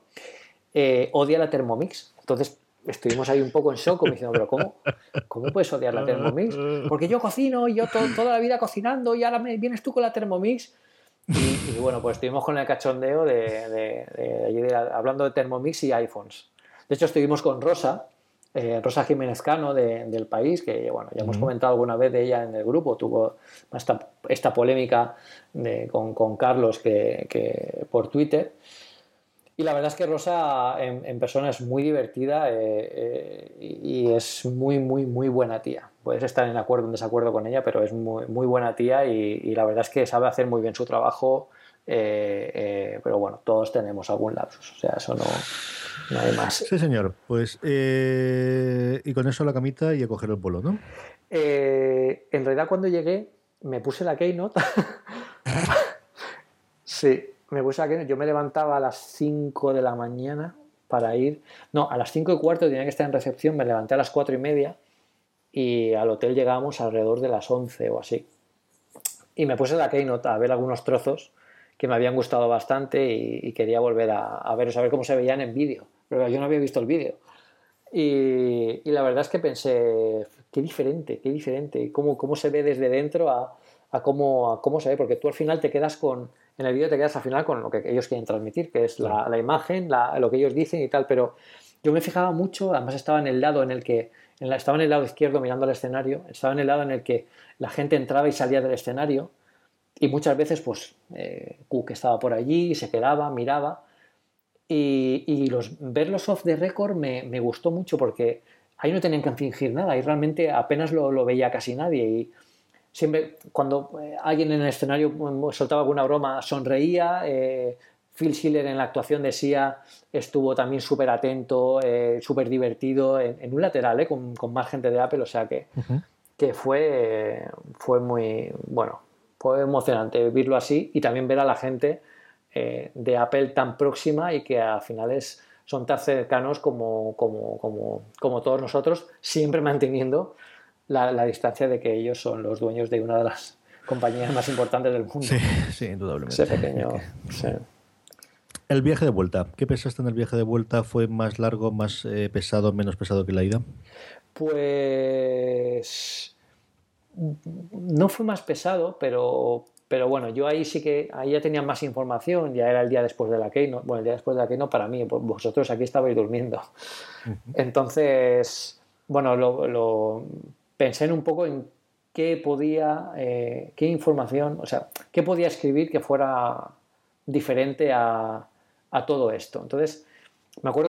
eh, odia la Thermomix. Entonces estuvimos ahí un poco en shock, como diciendo, pero ¿cómo, ¿cómo puedes odiar la Thermomix? Porque yo cocino y yo toda la vida cocinando y ahora me vienes tú con la Thermomix. Y, bueno, pues estuvimos con el cachondeo de, hablando de Thermomix y iPhones. De hecho, estuvimos con Rosa, eh, Rosa Jiménez Cano del país, que bueno, ya hemos comentado alguna vez de ella en el grupo, tuvo esta, polémica con, Carlos que, por Twitter. Y la verdad es que Rosa en, persona es muy divertida eh, eh, y es muy, muy, muy buena tía. Puedes estar en acuerdo o en desacuerdo con ella, pero es muy, muy buena tía y, la verdad es que sabe hacer muy bien su trabajo. pero bueno, todos tenemos algún lapsus, o sea, eso no, Sí, señor. Pues, eh, y con eso la camita y a coger el vuelo, ¿no? Eh, en realidad, cuando llegué, me puse la Keynote. sí, me puse la Keynote. Yo me levantaba a las 5 de la mañana para ir. No, a las 5 y cuarto tenía que estar en recepción. Me levanté a las 4 y media y al hotel llegábamos alrededor de las 11 o así. Y me puse la Keynote a ver algunos trozos que me habían gustado bastante y, quería volver a, a ver, a ver cómo se veían en vídeo. Pero yo no había visto el vídeo. Y, la verdad es que pensé, qué diferente, qué diferente, cómo, cómo se ve desde dentro a, a, cómo, a cómo se ve, porque tú al final te quedas con, en el vídeo te quedas al final con lo que ellos quieren transmitir, que es la, la imagen, la, lo que ellos dicen y tal, pero yo me fijaba mucho, además estaba en el lado en el que, en la, estaba en el lado izquierdo mirando al escenario, estaba en el lado en el que la gente entraba y salía del escenario, y muchas veces pues eh, Cook estaba por allí, se quedaba, miraba, y, los, verlos off the record me, me, gustó mucho porque ahí no tenían que fingir nada, ahí realmente apenas lo, lo veía casi nadie. Y siempre, cuando eh, alguien en el escenario mm, soltaba alguna broma, sonreía. Eh, Phil Schiller en la actuación de Sia estuvo también súper atento, eh, súper divertido, en, un lateral, con, con, más gente de Apple, o sea que, que fue, fue muy, bueno, fue emocionante vivirlo así y también ver a la gente eh, de Apple tan próxima y que a finales son tan cercanos como, como, como, como todos nosotros, siempre manteniendo la, la, distancia de que ellos son los dueños de una de las compañías más importantes del mundo. Sí, sí indudablemente. Ese pequeño. El viaje de vuelta. ¿Qué pensaste en el viaje de vuelta? ¿Fue más largo, más eh, pesado, menos pesado que la ida? Pues no fue más pesado, pero, pero bueno, yo ahí sí que, ahí ya tenía más información, ya era el día después de la Keynote, bueno, el día después de la Keynote para mí, pues vosotros aquí estabais durmiendo. Entonces, bueno, lo, pensé en un poco en qué podía, eh, qué información, o sea, qué podía escribir que fuera diferente a, a todo esto. Entonces, me acuerdo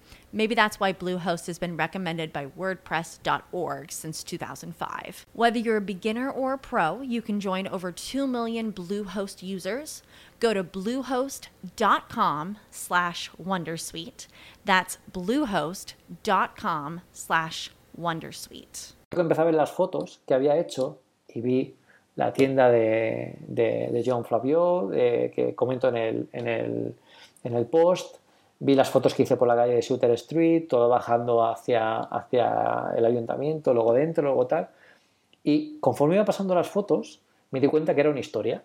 Maybe that's why Bluehost has been recommended by WordPress.org since 2005. Whether you're a beginner or a pro, you can join over 2 million Bluehost users. Go to bluehost.com slash Wondersuite. That's bluehost.com slash Wondersuite. Empecé a ver las fotos que había hecho y vi la tienda de, de, de John Flavio, de, que comento en el, en, el, en el post, vi las fotos que hice por la calle de Shooter Street, todo bajando hacia, hacia el ayuntamiento, luego dentro, luego tal. Y conforme iba pasando las fotos, me di cuenta que era una historia.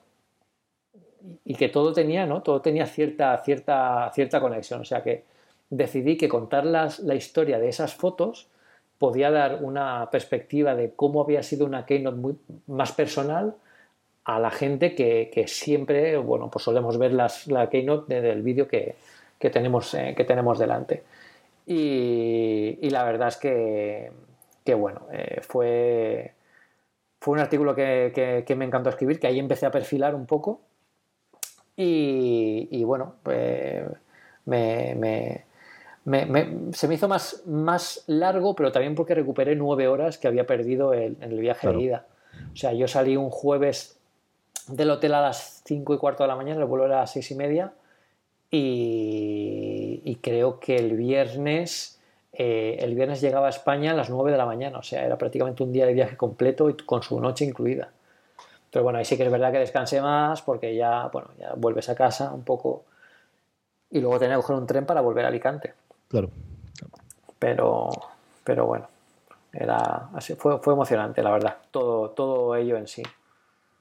Y que todo tenía, ¿no? Todo tenía cierta, cierta, cierta conexión. O sea que decidí que contar las, la historia de esas fotos podía dar una perspectiva de cómo había sido una keynote muy, más personal a la gente que, que siempre, bueno, pues solemos ver las, la keynote del vídeo que, que tenemos, eh, que tenemos delante. Y, y, la verdad es que, que bueno, eh, fue, fue un artículo que, que, que, me encantó escribir, que ahí empecé a perfilar un poco. Y, y bueno, pues me, me, me, se me hizo más, más largo, pero también porque recuperé nueve horas que había perdido en el viaje claro. de ida. O sea, yo salí un jueves del hotel a las cinco y cuarto de la mañana, el vuelo era a las seis y media y, y creo que el viernes, eh, el viernes llegaba a España a las 9 de la mañana, o sea, era prácticamente un día de viaje completo y con su noche incluida. Pero bueno, ahí sí que es verdad que descansé más porque ya, bueno, ya vuelves a casa un poco y luego tenía que coger un tren para volver a Alicante. Claro. Pero, pero bueno, era así, fue, fue emocionante, la verdad, todo, todo ello en sí.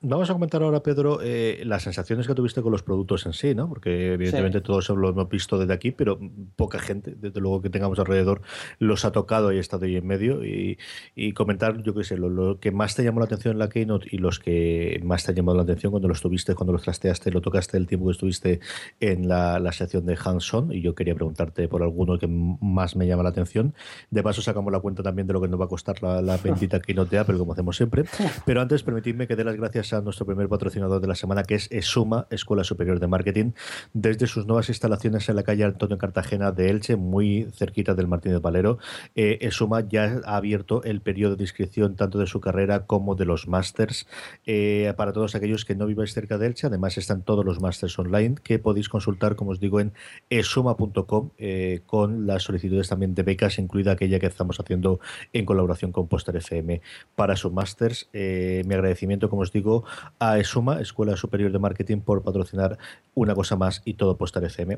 Vamos a comentar ahora, Pedro, eh, las sensaciones que tuviste con los productos en sí, ¿no? Porque evidentemente sí. todos lo hemos visto desde aquí, pero poca gente, desde luego que tengamos alrededor, los ha tocado y ha estado ahí en medio. Y, y comentar, yo qué sé, lo, lo, que más te llamó la atención en la Keynote y los que más te han llamado la atención cuando los tuviste, cuando los trasteaste, lo tocaste el tiempo que estuviste en la, la sección de hands-on. Y yo quería preguntarte por alguno que más me llama la atención. De paso, sacamos la cuenta también de lo que nos va a costar la, la bendita Keynote de Apple, como hacemos siempre. Pero antes, permitidme que dé las gracias a nuestro primer patrocinador de la semana, que es ESUMA, Escuela Superior de Marketing, desde sus nuevas instalaciones en la calle Antonio Cartagena de Elche, muy cerquita del Martínez Valero. Eh, ESUMA ya ha abierto el periodo de inscripción tanto de su carrera como de los másters eh, para todos aquellos que no viváis cerca de Elche. Además, están todos los másters online que podéis consultar, como os digo, en esuma.com eh, con las solicitudes también de becas, incluida aquella que estamos haciendo en colaboración con Poster FM para sus másters. mi agradecimiento, como os digo, a ESUMA, Escuela Superior de Marketing, por patrocinar una cosa más y todo Postar FM.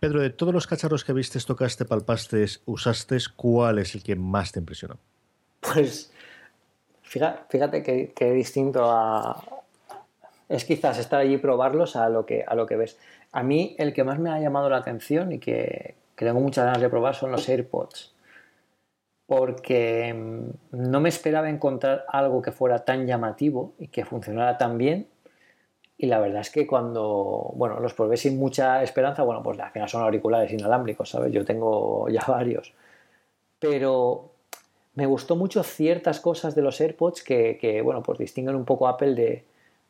Pedro, de todos los cacharros que viste, tocaste, palpaste, usaste, ¿cuál es el que más te impresionó? Pues fíjate, que distinto a... Es quizás estar allí y probarlos a lo, que, a lo que ves. A mí el que más me ha llamado la atención y que, que tengo muchas ganas de probar son los AirPods porque no me esperaba encontrar algo que fuera tan llamativo y que funcionara tan bien. Y la verdad es que cuando, bueno, los probé sin mucha esperanza, bueno, pues al final son auriculares inalámbricos, ¿sabes? Yo tengo ya varios. Pero me gustó mucho ciertas cosas de los AirPods que, que bueno, pues distinguen un poco Apple de,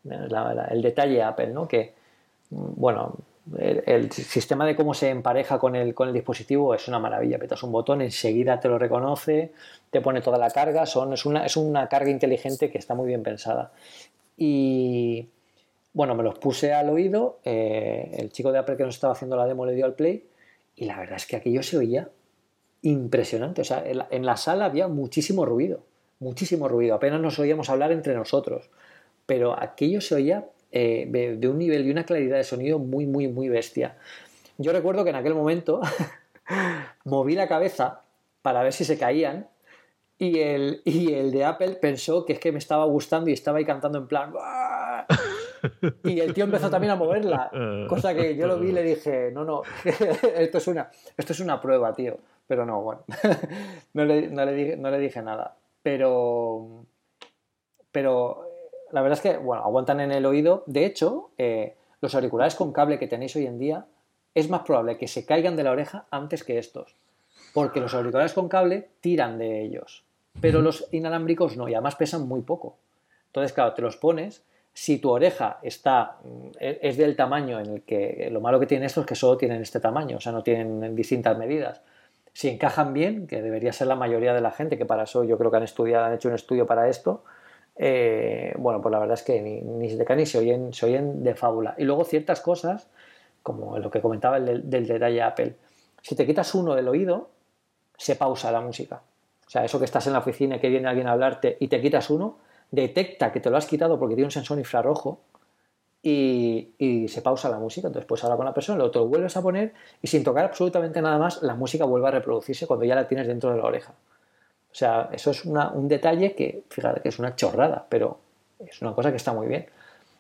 el detalle Apple, ¿no? Que, bueno, el, sistema de cómo se empareja con el, con el dispositivo es una maravilla. Petas un botón, enseguida te lo reconoce, te pone toda la carga. Son, es, una, es una carga inteligente que está muy bien pensada. Y bueno, me los puse al oído. Eh, el chico de Apple que nos estaba haciendo la demo le dio al play. Y la verdad es que aquello se oía impresionante. O sea, en la sala había muchísimo ruido. Muchísimo ruido. Apenas nos oíamos hablar entre nosotros pero aquello se oía eh, de un nivel y una claridad de sonido muy, muy, muy bestia. Yo recuerdo que en aquel momento moví la cabeza para ver si se caían y el, y el de Apple pensó que es que me estaba gustando y estaba ahí cantando en plan... Y el tío empezó también a moverla, cosa que yo lo vi y le dije, no, no, esto es una, esto es una prueba, tío. Pero no, bueno, no le, no le, dije, no le dije nada. Pero, pero la verdad es que, bueno, aguantan en el oído. De hecho, eh, los auriculares con cable que tenéis hoy en día, es más probable que se caigan de la oreja antes que estos. Porque los auriculares con cable tiran de ellos. Pero los inalámbricos no, y además pesan muy poco. Entonces, claro, te los pones. Si tu oreja está, mm, e, es del tamaño en el que. Lo malo que tienen estos es que solo tienen este tamaño, o sea, no tienen distintas medidas. Si encajan bien, que debería ser la mayoría de la gente, que para eso yo creo que han estudiado, han hecho un estudio para esto, eh, bueno, pues la verdad es que ni, ni se te caen ni se oyen, se oyen de fábula. Y luego ciertas cosas, como lo que comentaba el del, detalle Apple, si te quitas uno del oído, se pausa la música. O sea, eso que estás en la oficina que viene alguien a hablarte y te quitas uno, detecta que te lo has quitado porque tiene un sensor infrarrojo y, se pausa la música. Entonces puedes hablar con la persona, luego te lo vuelves a poner y sin tocar absolutamente nada más, la música vuelve a reproducirse cuando ya la tienes dentro de la oreja. O sea, eso es un detalle que, fíjate, que es una chorrada, pero es una cosa que está muy bien.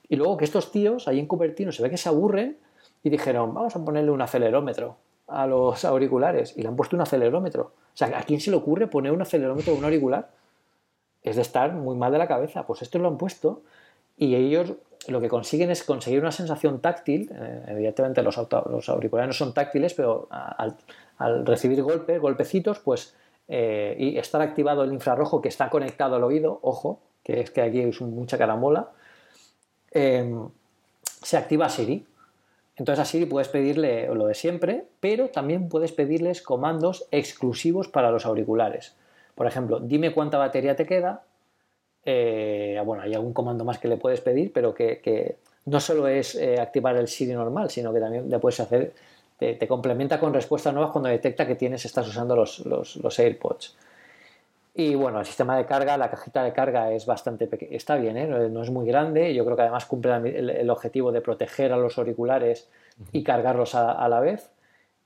Y luego que estos tíos ahí en Cupertino se ve que se aburren y dijeron, vamos a ponerle un acelerómetro a los auriculares. Y le han puesto un acelerómetro. O sea, ¿a quién se le ocurre poner un acelerómetro a un auricular? Es de estar muy mal de la cabeza. Pues esto lo han puesto y ellos lo que consiguen es conseguir una sensación táctil. Eh, evidentemente los, los, auriculares no son táctiles, pero al, recibir golpes, golpecitos, pues eh, y estar activado el infrarrojo que está conectado al oído, ojo, que es que aquí es mucha caramola, eh, se activa Siri. Entonces a Siri puedes pedirle lo de siempre, pero también puedes pedirles comandos exclusivos para los auriculares. Por ejemplo, dime cuánta batería te queda. Eh, bueno, hay algún comando más que le puedes pedir, pero que, no solo es eh, activar el Siri normal, sino que también le puedes hacer, te, complementa con respuestas nuevas cuando detecta que tienes, estás usando los, los AirPods. Y bueno, el sistema de carga, la cajita de carga es bastante pequeña, está bien, ¿eh? no es muy grande, yo creo que además cumple el, objetivo de proteger a los auriculares y cargarlos a, la vez.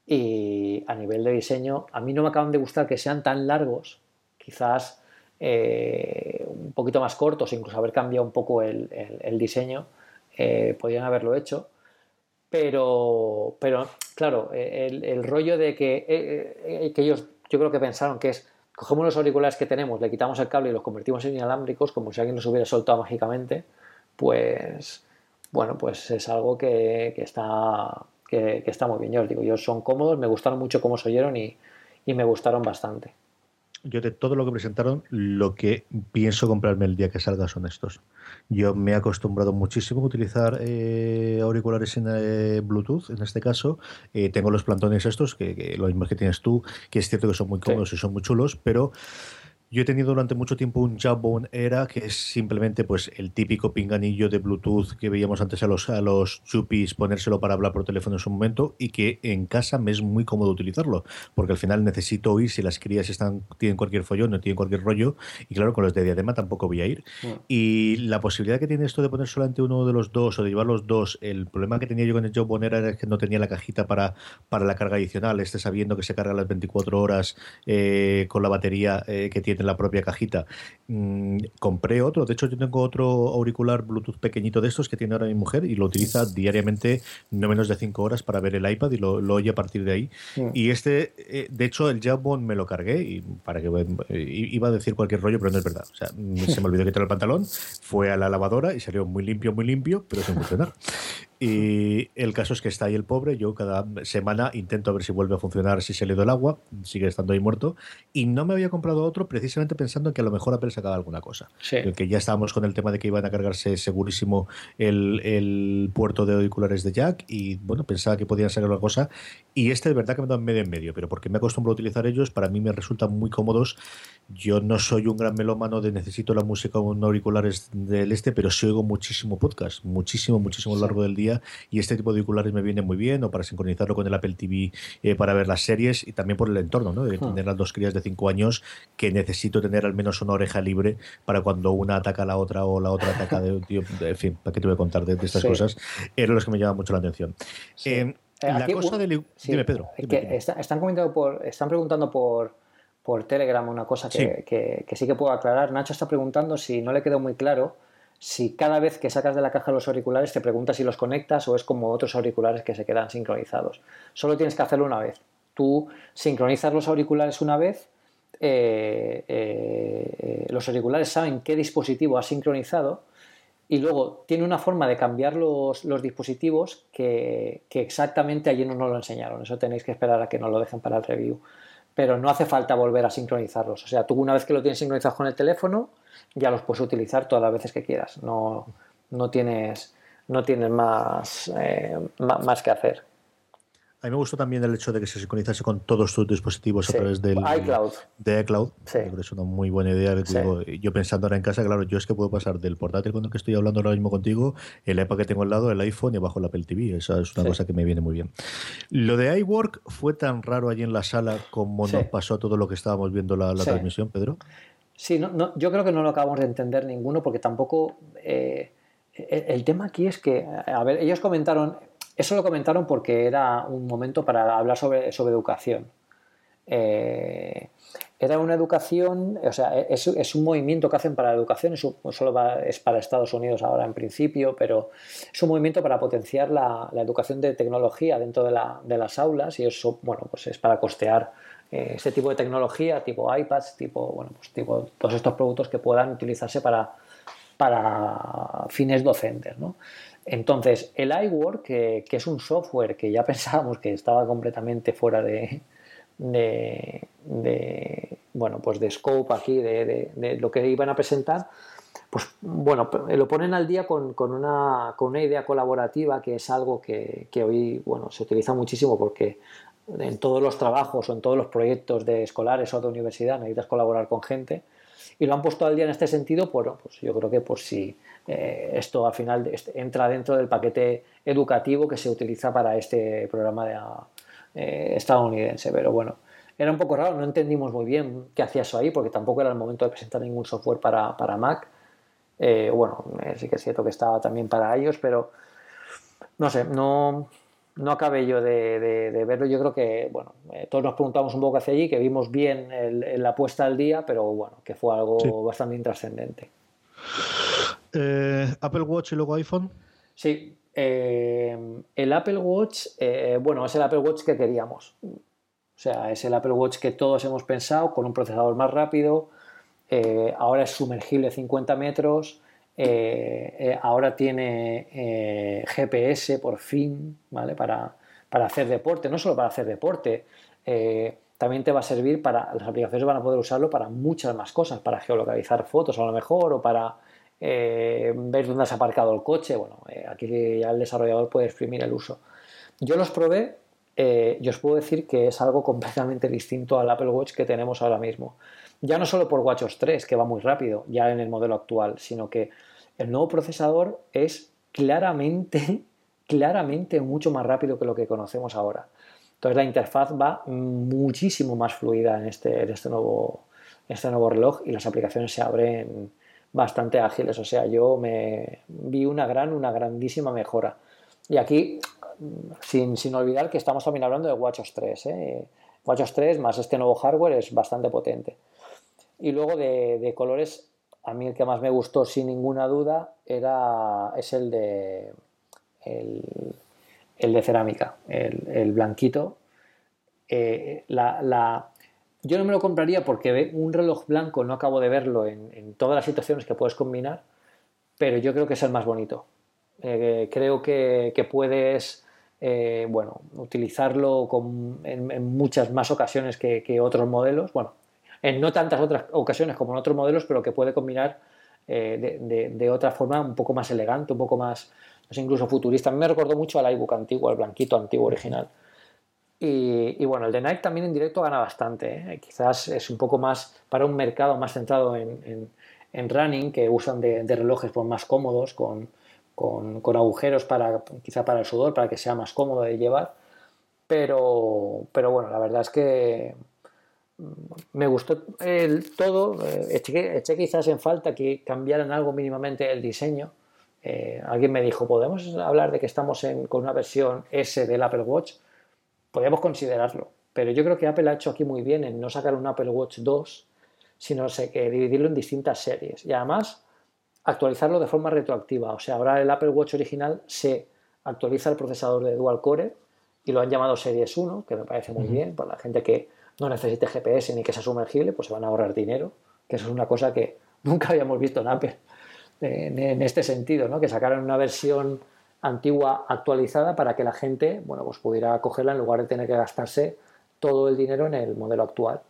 Y a nivel de diseño, a mí no me acaban de gustar que sean tan largos, quizás eh, un poquito más cortos, incluso haber cambiado un poco el, diseño, eh, podrían haberlo hecho. Pero, pero claro, el, rollo de que, que ellos, yo creo que pensaron que es cogemos los auriculares que tenemos, le quitamos el cable y los convertimos en inalámbricos, como si alguien los hubiera soltado mágicamente, pues bueno, pues es algo que, está, que, está muy bien. Yo os digo, ellos son cómodos, me gustaron mucho cómo se oyeron y me gustaron bastante yo de todo lo que presentaron, lo que pienso comprarme el día que salga son estos. Yo me he acostumbrado muchísimo a utilizar eh, auriculares en eh, Bluetooth, en este caso. Eh, tengo los plantones estos, que, lo mismo que tienes tú, que es cierto que son muy cómodos y son muy chulos, pero yo he tenido durante mucho tiempo un Jawbone Era, que es simplemente pues el típico pinganillo de Bluetooth que veíamos antes a los, a los chupis ponérselo para hablar por teléfono en su momento y que en casa me es muy cómodo utilizarlo, porque al final necesito oír si las crías están, tienen cualquier follón, no tienen cualquier rollo, y claro, con los de diadema tampoco voy a ir. Mm. Y la posibilidad que tiene esto de poner solamente uno de los dos o de llevar los dos, el problema que tenía yo con el Jawbone Era era que no tenía la cajita para, para la carga adicional, este sabiendo que se carga las 24 horas eh, con la batería eh, que tiene en la propia cajita. Mm, compré otro, de hecho yo tengo otro auricular Bluetooth pequeñito de estos que tiene ahora mi mujer y lo utiliza diariamente no menos de 5 horas para ver el iPad y lo, oye a partir de ahí. Y este, eh, de hecho el Jawbone me lo cargué y para que eh, iba a decir cualquier rollo, pero no es verdad. O sea, se me olvidó quitar el pantalón, fue a la lavadora y salió muy limpio, muy limpio, pero sin funcionar. Y el caso es que está ahí el pobre. Yo cada semana intento a ver si vuelve a funcionar, si se le da el agua, sigue estando ahí muerto. Y no me había comprado otro precisamente pensando que a lo mejor Apple sacaba alguna cosa. Que ya estábamos con el tema de que iban a cargarse segurísimo el, el, puerto de auriculares de Jack. Y bueno, pensaba que podían sacar alguna cosa. Y este de verdad que me da medio en medio, pero porque me acostumbro a utilizar ellos, para mí me resultan muy cómodos yo no soy un gran melómano de necesito la música con auriculares del este, pero sí oigo muchísimo podcast, muchísimo, muchísimo a lo largo del día día y este tipo de auriculares me viene muy bien o para sincronizarlo con el Apple TV eh, para ver las series y también por el entorno, ¿no? De hmm. tener las dos crías de 5 años que necesito tener al menos una oreja libre para cuando una ataca a la otra o la otra ataca de, tío, en fin, ¿para qué te voy a contar de, estas cosas? Eran los que me llaman mucho la atención. Eh, eh, la cosa del... Dime, Pedro. están, comentando por, están preguntando por, por Telegram una cosa que que, que sí que puedo aclarar. Nacho está preguntando si no le quedó muy claro si cada vez que sacas de la caja los auriculares te preguntas si los conectas o es como otros auriculares que se quedan sincronizados. Solo tienes que hacerlo una vez. Tú sincronizas los auriculares una vez, eh, eh, los auriculares saben qué dispositivo has sincronizado y luego tiene una forma de cambiar los, dispositivos que, exactamente allí no nos lo enseñaron. Eso tenéis que esperar a que nos lo dejen para el review. Pero no hace falta volver a sincronizarlos. O sea, tú una vez que lo tienes sincronizado con el teléfono, ya los puedes utilizar todas las veces que quieras. No, no tienes, no tienes más, eh, más que hacer. A mí me gustó también el hecho de que se sincronizase con todos tus dispositivos a través del iCloud. De iCloud. Sí. es una muy buena idea. yo pensando ahora en casa, claro, yo es que puedo pasar del portátil con el que estoy hablando ahora mismo contigo, el iPad que tengo al lado, el iPhone y abajo el Apple TV. Esa es una cosa que me viene muy bien. Lo de iWork fue tan raro allí en la sala como nos pasó todo lo que estábamos viendo la, la transmisión, Pedro. Sí, no, yo creo que no lo acabamos de entender ninguno porque tampoco... Eh, el, tema aquí es que, a ver, ellos comentaron, eso lo comentaron porque era un momento para hablar sobre, sobre educación. Eh, era una educación, o sea, es, es, un movimiento que hacen para la educación, es, solo es para Estados Unidos ahora en principio, pero es un movimiento para potenciar la, la educación de tecnología dentro de, la, de, las aulas y eso, bueno, pues es para costear eh, este tipo de tecnología, tipo iPads, tipo, bueno, pues tipo todos estos productos que puedan utilizarse para, para fines docentes. ¿no? Entonces, el iWork, que, es un software que ya pensábamos que estaba completamente fuera de, de, bueno, pues de scope aquí, de, lo que iban a presentar, pues bueno, lo ponen al día con, una, con una, idea colaborativa que es algo que, que, hoy bueno, se utiliza muchísimo porque en todos los trabajos o en todos los proyectos de escolares o de universidad necesitas colaborar con gente y lo han puesto al día en este sentido, pues, pues yo creo que por si eh, esto al final entra dentro del paquete educativo que se utiliza para este programa de, eh, estadounidense, pero bueno, era un poco raro, no entendimos muy bien qué hacía eso ahí, porque tampoco era el momento de presentar ningún software para, para Mac. Eh, bueno, sí que es cierto que estaba también para ellos, pero no sé, no, no acabé yo de, verlo. Yo creo que, bueno, eh, todos nos preguntamos un poco hacia allí, que vimos bien la puesta al día, pero bueno, que fue algo bastante intrascendente. Eh, ¿Apple Watch y luego iPhone? Sí. Eh, el Apple Watch, bueno, es el Apple Watch que queríamos. O sea, es el Apple Watch que todos hemos pensado, con un procesador más rápido. ahora es sumergible 50 metros. Eh, eh, ahora tiene eh, GPS por fin, ¿vale? Para, hacer deporte, no solo para hacer deporte, también te va a servir para, las aplicaciones van a poder usarlo para muchas más cosas, para geolocalizar fotos a lo mejor o para ver dónde has aparcado el coche, bueno, aquí ya el desarrollador puede exprimir el uso. Yo los probé y os puedo decir que es algo completamente distinto al Apple Watch que tenemos ahora mismo. Ya no solo por WatchOS 3, que va muy rápido, ya en el modelo actual, sino que el nuevo procesador es claramente, claramente mucho más rápido que lo que conocemos ahora. Entonces la interfaz va muchísimo más fluida en este, este, este nuevo reloj y las aplicaciones se abren bastante ágiles. O sea, yo me vi una gran, una grandísima mejora. Y aquí, sin, olvidar que estamos también hablando de WatchOS 3. ¿eh? WatchOS 3 más este nuevo hardware es bastante potente. Y luego de, de colores a mí el que más me gustó sin ninguna duda era, es el de, el, de cerámica, el, blanquito. Eh, la, yo no me lo compraría porque un reloj blanco no acabo de verlo en, todas las situaciones que puedes combinar, pero yo creo que es el más bonito. Eh, creo que, puedes eh, bueno, utilizarlo en, muchas más ocasiones que, otros modelos. Bueno, en no tantas otras ocasiones como en otros modelos, pero que puede combinar eh, de, otra forma un poco más elegante, un poco más, incluso futurista. A mí me recordó mucho al iBook antiguo, al blanquito antiguo original. Y, bueno, el de Nike también en directo gana bastante. ¿eh? Quizás es un poco más para un mercado más centrado en, running, que usan de, relojes pues, más cómodos, con, con, agujeros para quizá para el sudor, para que sea más cómodo de llevar. Pero, pero bueno, la verdad es que me gustó todo. Eh, eché, quizás en falta que cambiaran algo mínimamente el diseño. Eh, alguien me dijo, ¿podemos hablar de que estamos con una versión S del Apple Watch? Podríamos considerarlo, pero yo creo que Apple ha hecho aquí muy bien en no sacar un Apple Watch 2, sino que dividirlo en distintas series. Y además, actualizarlo de forma retroactiva. O sea, ahora el Apple Watch original se actualiza el procesador de Dual Core y lo han llamado Series 1, que me parece muy bien para la gente que no necesite GPS ni que sea sumergible, pues se van a ahorrar dinero, que eso es una cosa que nunca habíamos visto en Apple en, este sentido, ¿no? que sacaran una versión antigua actualizada para que la gente bueno, pues pudiera cogerla en lugar de tener que gastarse todo el dinero en el modelo actual.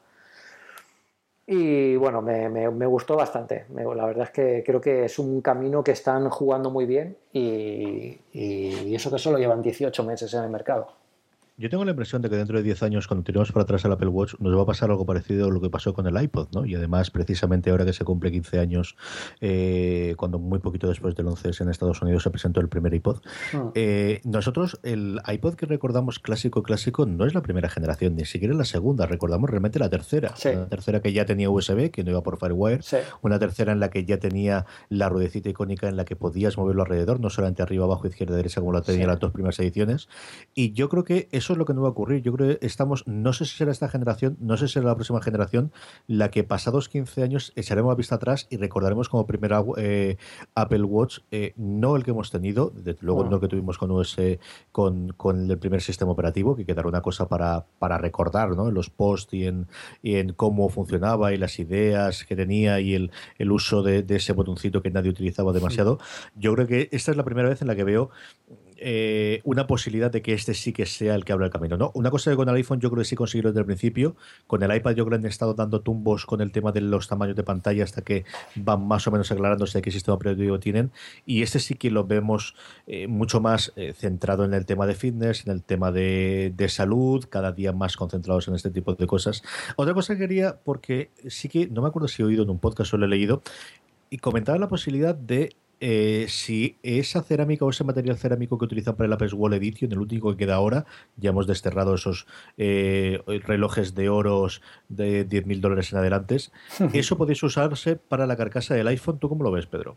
Y bueno, me, gustó bastante. la verdad es que creo que es un camino que están jugando muy bien y, eso que solo llevan 18 meses en el mercado. Yo tengo la impresión de que dentro de 10 años, cuando tiremos para atrás el Apple Watch, nos va a pasar algo parecido a lo que pasó con el iPod, ¿no? Y además, precisamente ahora que se cumple 15 años, eh, cuando muy poquito después del 11 en Estados Unidos se presentó el primer iPod, ah. eh, nosotros, el iPod que recordamos clásico, clásico, no es la primera generación, ni siquiera la segunda, recordamos realmente la tercera. La tercera que ya tenía USB, que no iba por Firewire, una tercera en la que ya tenía la ruedecita icónica en la que podías moverlo alrededor, no solamente arriba, abajo, izquierda, derecha, como lo tenía las dos primeras ediciones. Y yo creo que eso es lo que no va a ocurrir. Yo creo que estamos, no sé si será esta generación, no sé si será la próxima generación, la que pasados 15 años echaremos la vista atrás y recordaremos como primera eh, Apple Watch, eh, no el que hemos tenido, desde luego no el que tuvimos con US, con, con, el primer sistema operativo, que quedará una cosa para, para recordar, ¿no? En los posts y en, y en cómo funcionaba y las ideas que tenía y el, el uso de, de, ese botoncito que nadie utilizaba demasiado. Yo creo que esta es la primera vez en la que veo eh, una posibilidad de que este sí que sea el que abra el camino. ¿no? Una cosa que con el iPhone yo creo que sí consiguieron desde el principio, con el iPad yo creo que han estado dando tumbos con el tema de los tamaños de pantalla hasta que van más o menos aclarándose qué sistema operativo tienen, y este sí que lo vemos eh, mucho más eh, centrado en el tema de fitness, en el tema de, de, salud, cada día más concentrados en este tipo de cosas. Otra cosa que quería, porque sí que, no me acuerdo si he oído en un podcast o lo he leído, y comentaba la posibilidad de eh, si esa cerámica o ese material cerámico que utilizan para el Apple Wall Edition, el único que queda ahora, ya hemos desterrado esos eh, relojes de oros de 10.000 dólares en adelante, ¿eso podéis usarse para la carcasa del iPhone? ¿Tú cómo lo ves, Pedro?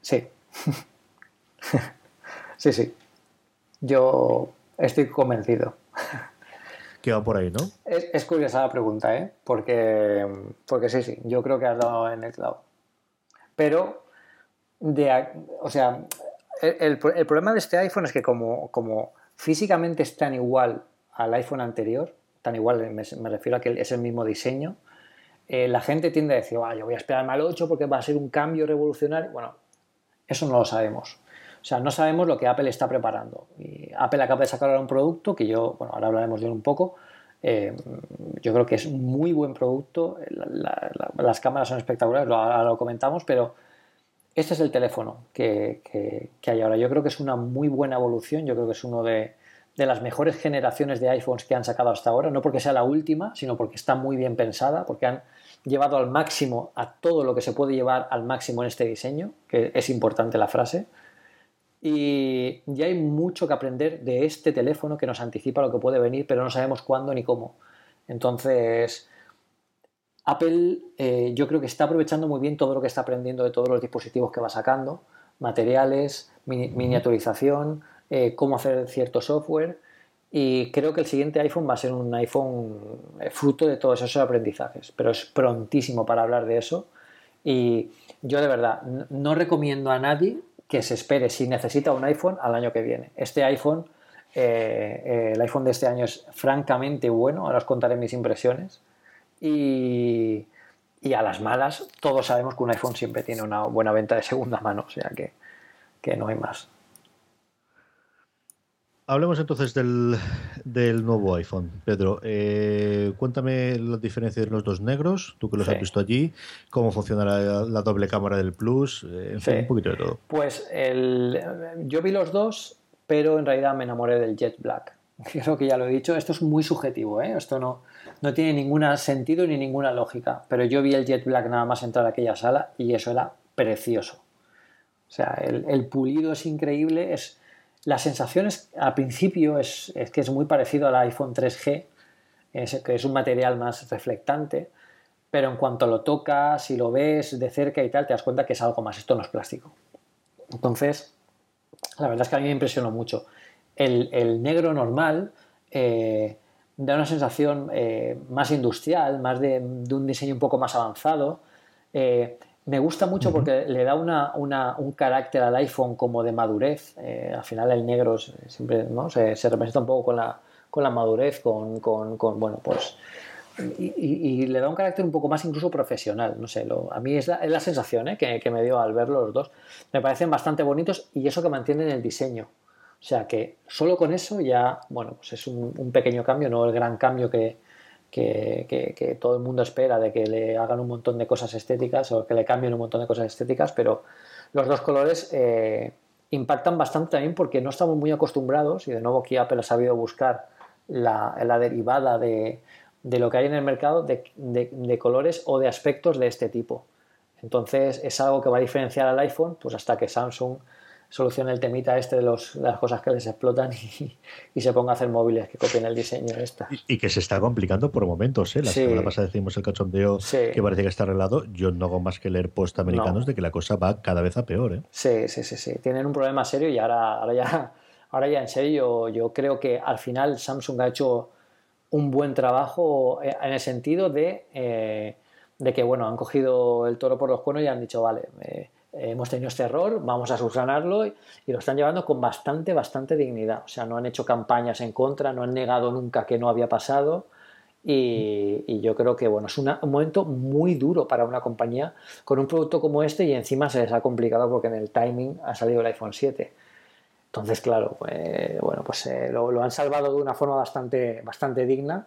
Sí. sí, sí. Yo estoy convencido. Que va por ahí, ¿no? Es, curiosa la pregunta, ¿eh? Porque, porque sí, sí, yo creo que has dado en el clavo. Pero de, o sea, el, problema de este iPhone es que como, como físicamente es tan igual al iPhone anterior, tan igual, me, refiero a que es el mismo diseño, eh, la gente tiende a decir, ah, yo voy a esperarme al 8 porque va a ser un cambio revolucionario. Bueno, eso no lo sabemos. O sea, no sabemos lo que Apple está preparando. Y Apple acaba de sacar ahora un producto que yo, bueno, ahora hablaremos de él un poco. Eh, yo creo que es un muy buen producto. las cámaras son espectaculares, ahora lo comentamos, pero este es el teléfono que, hay ahora. Yo creo que es una muy buena evolución, yo creo que es uno de, las mejores generaciones de iPhones que han sacado hasta ahora, no porque sea la última, sino porque está muy bien pensada, porque han llevado al máximo a todo lo que se puede llevar al máximo en este diseño, que es importante la frase. Y ya hay mucho que aprender de este teléfono que nos anticipa lo que puede venir, pero no sabemos cuándo ni cómo. Entonces, Apple eh, yo creo que está aprovechando muy bien todo lo que está aprendiendo de todos los dispositivos que va sacando, materiales, miniaturización, eh, cómo hacer cierto software y creo que el siguiente iPhone va a ser un iPhone eh, fruto de todos esos aprendizajes, pero es prontísimo para hablar de eso y yo de verdad no recomiendo a nadie que se espere si necesita un iPhone al año que viene. Este iPhone, el iPhone de este año es francamente bueno, ahora os contaré mis impresiones y, a las malas, todos sabemos que un iPhone siempre tiene una buena venta de segunda mano, o sea que, no hay más. Hablemos entonces del, nuevo iPhone. Pedro, eh, cuéntame la diferencia de los dos negros, tú que los has visto allí, cómo funciona la, doble cámara del Plus, eh, en fin, un poquito de todo. Pues el, yo vi los dos, pero en realidad me enamoré del Jet Black. Creo que ya lo he dicho, esto es muy subjetivo, ¿eh? esto no, no tiene ningún sentido ni ninguna lógica, pero yo vi el Jet Black nada más entrar a aquella sala y eso era precioso. O sea, el, pulido es increíble. Es, la sensación es, al principio es, que es muy parecido al iPhone 3G, que es un material más reflectante, pero en cuanto lo tocas y lo ves de cerca y tal, te das cuenta que es algo más. Esto no es plástico. Entonces, la verdad es que a mí me impresionó mucho. El, negro normal eh, da una sensación eh, más industrial, más de, un diseño un poco más avanzado. Eh, me gusta mucho porque le da un carácter al iPhone como de madurez. al final el negro siempre se, representa un poco con la, con la madurez, con, bueno, pues y, le da un carácter un poco más incluso profesional. No sé, a mí es la, sensación ¿eh? que, me dio al verlo los dos. Me parecen bastante bonitos y eso que mantienen el diseño. O sea que solo con eso ya, bueno, pues es un, pequeño cambio, no el gran cambio que, que, todo el mundo espera de que le hagan un montón de cosas estéticas o que le cambien un montón de cosas estéticas, pero los dos colores eh, impactan bastante también porque no estamos muy acostumbrados y de nuevo aquí Apple ha sabido buscar la derivada de, de lo que hay en el mercado de, colores o de aspectos de este tipo. Entonces es algo que va a diferenciar al iPhone pues hasta que Samsung solucione el temita este de, los, las cosas que les explotan y, se ponga a hacer móviles que copien el diseño esta. Y, que se está complicando por momentos, ¿eh? La semana pasada decimos el cachondeo que parece que está arreglado. Yo no hago más que leer post americanos de que la cosa va cada vez a peor, ¿eh? Sí, sí, sí, sí. Tienen un problema serio y ahora, ahora ya ahora ya en serio yo creo que al final Samsung ha hecho un buen trabajo eh, en el sentido de, eh, de, que, bueno, han cogido el toro por los cuernos y han dicho, vale, eh, hemos tenido este error, vamos a subsanarlo y, lo están llevando con bastante, bastante dignidad. O sea, no han hecho campañas en contra, no han negado nunca que no había pasado. Y, yo creo que bueno, es un momento muy duro para una compañía con un producto como este y encima se les ha complicado porque en el timing ha salido el iPhone 7. Entonces, claro, eh, bueno, pues eh, lo, lo, han salvado de una forma bastante, bastante digna.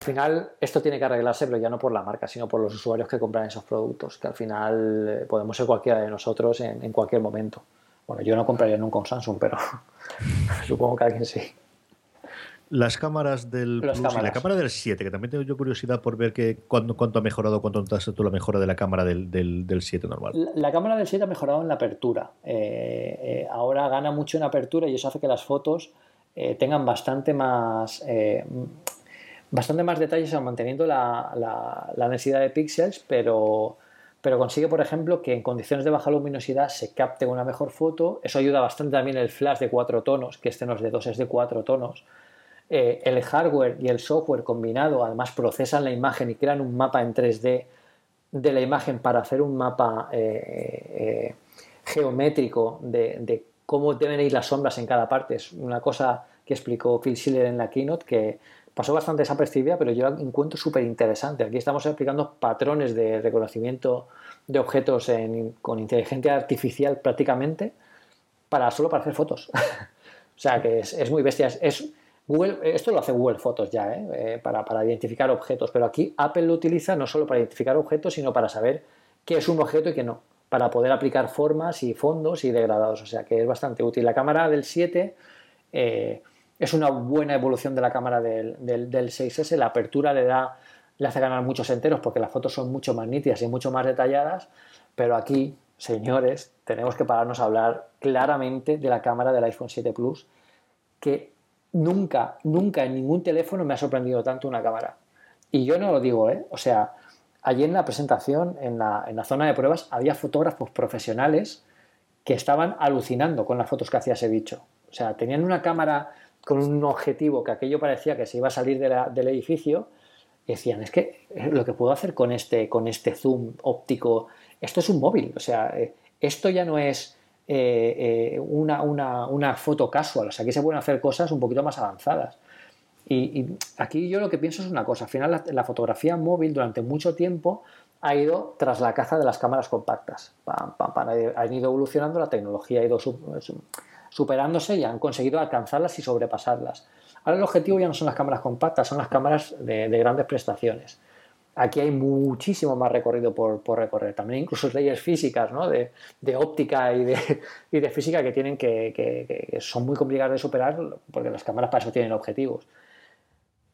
Al final, esto tiene que arreglarse, pero ya no por la marca, sino por los usuarios que compran esos productos, que al final eh, podemos ser cualquiera de nosotros en, en cualquier momento. Bueno, yo no compraría nunca un Samsung, pero supongo que alguien sí. Las cámaras del Plus y la cámara del 7, que también tengo yo curiosidad por ver que cuánto, cuánto ha mejorado, cuánto has tú la mejora de la cámara del, del, 7 normal. La, cámara del 7 ha mejorado en la apertura. Eh, eh, ahora gana mucho en apertura y eso hace que las fotos eh, tengan bastante más, bastante más detalles, manteniendo la, la, densidad de píxeles, pero pero consigue, por ejemplo, que en condiciones de baja luminosidad se capte una mejor foto. Eso ayuda bastante también el flash de cuatro tonos, que este no es de dos, es de cuatro tonos. Eh, el hardware y el software combinado además procesan la imagen y crean un mapa en 3D de la imagen para hacer un mapa eh, eh, geométrico de, cómo deben ir las sombras en cada parte. Es una cosa que explicó Phil Schiller en la keynote que pasó bastante desapercibida, pero yo la encuentro súper interesante. Aquí estamos aplicando patrones de reconocimiento de objetos con inteligencia artificial prácticamente, para solo para hacer fotos. o sea que es, muy bestia. Es, esto lo hace Google Fotos ya, ¿eh? Eh, para, para, identificar objetos, pero aquí Apple lo utiliza no solo para identificar objetos, sino para saber qué es un objeto y qué no, para poder aplicar formas y fondos y degradados, o sea que es bastante útil. La cámara del 7 eh, es una buena evolución de la cámara del, del, del 6S, la apertura le da le hace ganar muchos enteros porque las fotos son mucho más nítidas y mucho más detalladas, pero aquí, señores, tenemos que pararnos a hablar claramente de la cámara del iPhone 7 Plus, que nunca, nunca en ningún teléfono me ha sorprendido tanto una cámara. Y yo no lo digo, ¿eh? O sea, allí en la presentación, en la, en la zona de pruebas, había fotógrafos profesionales que estaban alucinando con las fotos que hacía ese bicho. O sea, tenían una cámara con un objetivo que aquello parecía que se iba a salir del edificio decían, es que eh, lo que puedo hacer con este, con este zoom óptico, esto es un móvil, o sea, eh, esto ya no es eh, una, una, foto casual, o sea, aquí se pueden hacer cosas un poquito más avanzadas. Y, aquí yo lo que pienso es una cosa, al final la, fotografía móvil durante mucho tiempo ha ido tras la caza de las cámaras compactas. Han ido evolucionando, la tecnología ha ido superándose y han conseguido alcanzarlas y sobrepasarlas. Ahora el objetivo ya no son las cámaras compactas, son las cámaras de, grandes prestaciones. Aquí hay muchísimo más recorrido por, recorrer. También incluso leyes físicas, ¿no? de, óptica y de, y de, física que tienen que, son muy complicadas de superar porque las cámaras para eso tienen objetivos.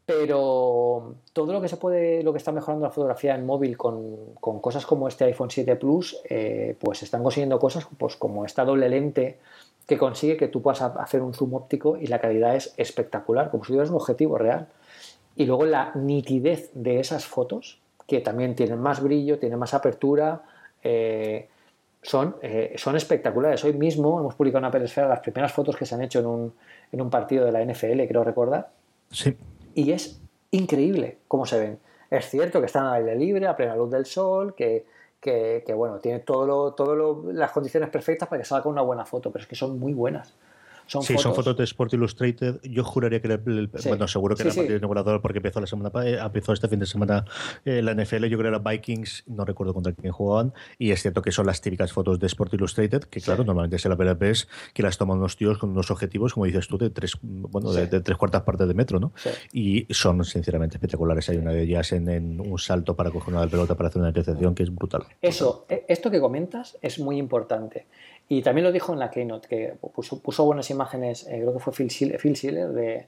Pero todo lo que se puede, lo que está mejorando la fotografía en móvil con, cosas como este iPhone 7 Plus, eh, pues están consiguiendo cosas pues, como esta doble lente que consigue que tú puedas hacer un zoom óptico y la calidad es espectacular, como si tuvieras un objetivo real. Y luego la nitidez de esas fotos, que también tienen más brillo, tienen más apertura, eh, son, eh, son espectaculares. Hoy mismo hemos publicado en Apple Esfera las primeras fotos que se han hecho en un, en un partido de la NFL, creo recordar. Sí. Y es increíble cómo se ven. Es cierto que están al aire libre, a plena luz del sol, que, que, bueno, tiene todo todo las condiciones perfectas para que salga una buena foto, pero es que son muy buenas. Son sí, son fotos de Sport Illustrated. Yo juraría que, bueno, seguro que era el partido inaugurador porque empezó la semana eh, empezó este fin de semana eh, la NFL. Yo creo que era Vikings, no recuerdo contra quién jugaban. Y es cierto que son las típicas fotos de Sport Illustrated, que claro, normalmente se la ves que las toman unos tíos con unos objetivos, como dices tú, de tres, bueno, de, tres cuartas partes de metro, ¿no? Y son sinceramente espectaculares. Hay una de ellas en, un salto para coger una pelota para hacer una intercepción que es brutal. Eso, e, esto que comentas es muy importante. Y también lo dijo en la Keynote, que puso, buenas imágenes, eh, creo que fue Phil Schiller, de,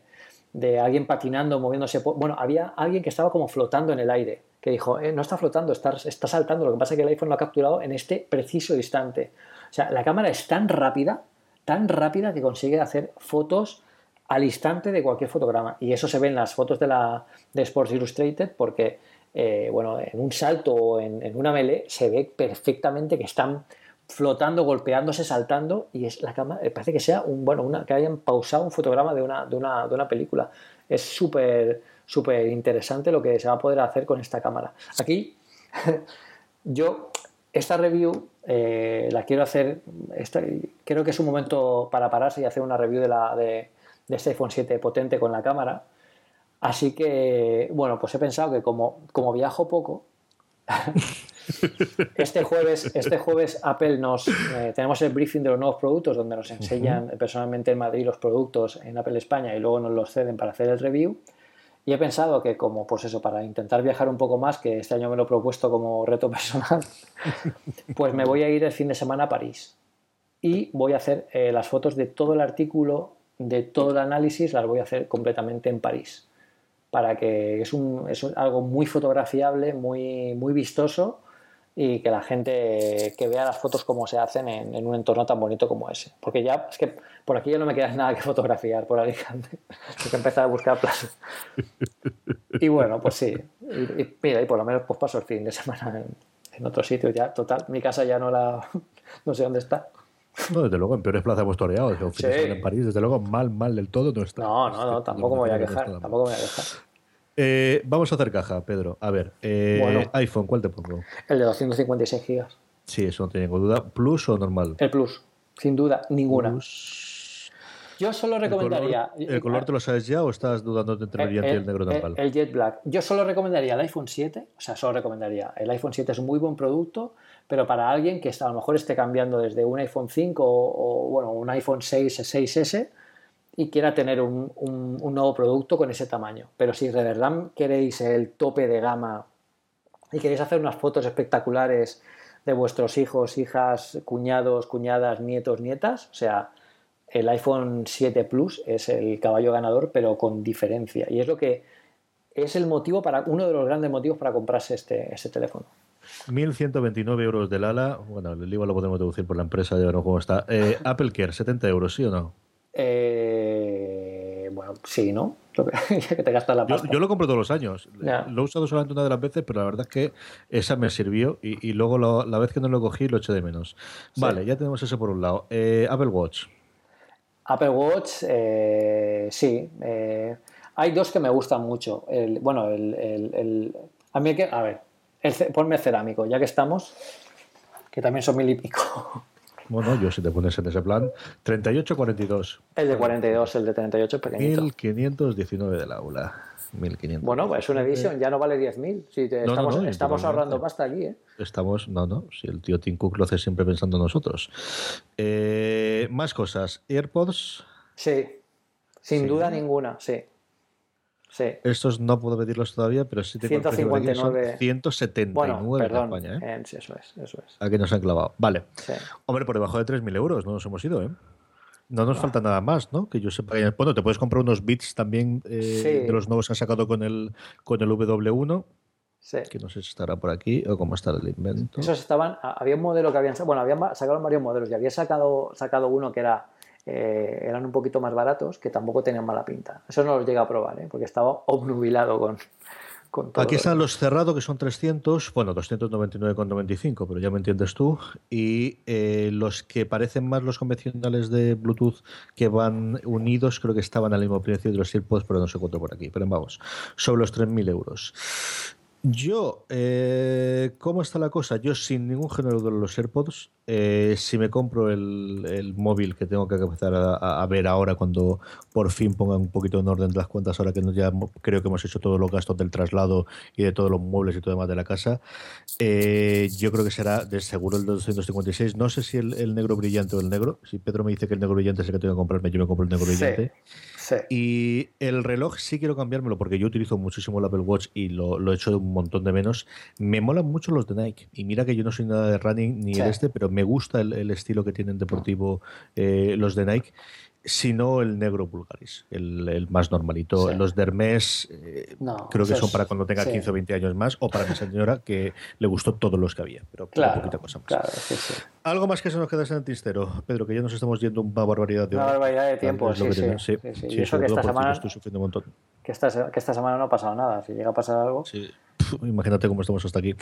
de, alguien patinando, moviéndose. bueno, había alguien que estaba como flotando en el aire, que dijo, eh, no está flotando, está, saltando, lo que pasa es que el iPhone lo ha capturado en este preciso instante. O sea, la cámara es tan rápida, tan rápida que consigue hacer fotos al instante de cualquier fotograma. Y eso se ve en las fotos de, la, de Sports Illustrated porque, eh, bueno, en un salto o en, en una melee se ve perfectamente que están flotando, golpeándose, saltando, y es la cámara, eh, parece que sea un, bueno, una, que hayan pausado un fotograma de una, de una, de una película. Es súper, súper interesante lo que se va a poder hacer con esta cámara. Aquí, yo, esta review eh, la quiero hacer, creo que es un momento para pararse y hacer una review de, la, de, de este iPhone 7 potente con la cámara. Así que, bueno, pues he pensado que como, como viajo poco, Este jueves, este jueves Apple nos eh, tenemos el briefing de los nuevos productos donde nos enseñan personalmente en Madrid los productos en Apple España y luego nos los ceden para hacer el review. Y he pensado que como pues eso, para intentar viajar un poco más, que este año me lo he propuesto como reto personal, pues me voy a ir el fin de semana a París. Y voy a hacer eh, las fotos de todo el artículo, de todo el análisis, las voy a hacer completamente en París para que es, un, es algo muy fotografiable, muy, muy vistoso y que la gente que vea las fotos como se hacen en, un entorno tan bonito como ese. Porque ya es que por aquí ya no me queda nada que fotografiar por Alicante. Tengo que empezar a buscar plazas. Y bueno, pues sí. Y, mira, y por lo menos pues paso el fin de semana en, otro sitio ya. Total, mi casa ya no la... no sé dónde está. No, desde luego, en peores plazas hemos toreado. En París, desde luego, mal, mal del todo no está. No, no, no, tampoco me voy a quejar. Tampoco me voy a quejar. Eh, vamos a hacer caja, Pedro. A ver, eh, iPhone, ¿cuál te pongo? El de 256 GB. Sí, eso no tengo duda. ¿Plus o normal? El Plus, sin duda, ninguna. Yo solo recomendaría. ¿El color, te lo sabes ya o estás dudando entre el brillante y el negro normal? El, Jet Black. Yo solo recomendaría el iPhone 7, o sea, solo recomendaría. El iPhone 7 es un muy buen producto, pero para alguien que a lo mejor esté cambiando desde un iPhone 5 o, o bueno, un iPhone 6, 6S y quiera tener un, nuevo producto con ese tamaño. Pero si de verdad queréis el tope de gama y queréis hacer unas fotos espectaculares de vuestros hijos, hijas, cuñados, cuñadas, nietos, nietas, o sea, el iPhone 7 Plus es el caballo ganador, pero con diferencia. Y es lo que es el motivo para, uno de los grandes motivos para comprarse este, este teléfono. 1.129 euros del ala. Bueno, el IVA lo podemos deducir por la empresa, ya veremos cómo está. Eh, Apple Care, 70 euros, ¿sí o no? Eh, bueno, sí, ¿no? que te gastas la pasta. Yo, lo compro todos los años. Lo he usado solamente una de las veces, pero la verdad es que esa me sirvió y, luego la vez que no lo cogí lo eché de menos. Vale, ya tenemos eso por un lado. Eh, Apple Watch. Apple Watch, sí. hay dos que me gustan mucho. El, bueno, el, el, a mí que, a ver, ponme cerámico, ya que estamos, que también son mil y pico. Bueno, yo si te pones en ese plan, 38-42. El de 42, el de 38 es pequeñito. 1519 del aula. 1500. Bueno, pues es una edición, ya no vale 10.000. Si estamos, estamos ahorrando pasta aquí, ¿eh? Estamos, no, no, si el tío Tim Cook lo hace siempre pensando en nosotros. Eh, más cosas. ¿AirPods? Sí, sin duda ninguna, sí. Estos no puedo pedirlos todavía, pero sí tengo 159. 179 en España. ¿eh? eso es, eso es. Aquí nos han clavado. Vale. Hombre, por debajo de 3.000 euros no nos hemos ido, ¿eh? No nos falta nada más, ¿no? Que yo sepa. Bueno, te puedes comprar unos bits también eh, de los nuevos que han sacado con el, con el W1. Sí. Que no sé si estará por aquí o cómo está el invento. Esos estaban. Había un modelo que habían. Bueno, habían sacado varios modelos y había sacado, sacado uno que era eh, eran un poquito más baratos, que tampoco tenían mala pinta. Eso no los llega a probar, ¿eh? porque estaba obnubilado con, con todo. Aquí están los cerrados, que son 300, bueno, 299,95, pero ya me entiendes tú. Y eh, los que parecen más los convencionales de Bluetooth que van unidos, creo que estaban al mismo precio de los AirPods, pero no se encuentro por aquí. Pero vamos, sobre los 3.000 euros. Yo, eh, ¿cómo está la cosa? Yo sin ningún género de los AirPods, eh, si me compro el, móvil que tengo que empezar a, ver ahora cuando por fin ponga un poquito en orden las cuentas, ahora que ya creo que hemos hecho todos los gastos del traslado y de todos los muebles y todo demás de la casa, eh, yo creo que será de seguro el 256. No sé si el, negro brillante o el negro. Si Pedro me dice que el negro brillante es el que tengo que comprarme, yo me compro el negro brillante. Y el reloj sí quiero cambiármelo porque yo utilizo muchísimo el Apple Watch y lo, lo he hecho de un montón de menos. Me molan mucho los de Nike. Y mira que yo no soy nada de running ni de este, pero me gusta el, estilo que tienen deportivo eh, los de Nike sino el negro vulgaris, el, más normalito. Los de Hermes eh, creo que son para cuando tenga 15 o 20 años más, o para mi señora que le gustó todos los que había, pero claro, poquita cosa más. Algo más que se nos queda en el tistero, Pedro, que ya nos estamos yendo una barbaridad de Una barbaridad de tiempo, sí, sí, Y eso que esta semana... Estoy sufriendo un montón. Que esta, que esta semana no ha pasado nada, si llega a pasar algo... Sí. Imagínate cómo estamos hasta aquí.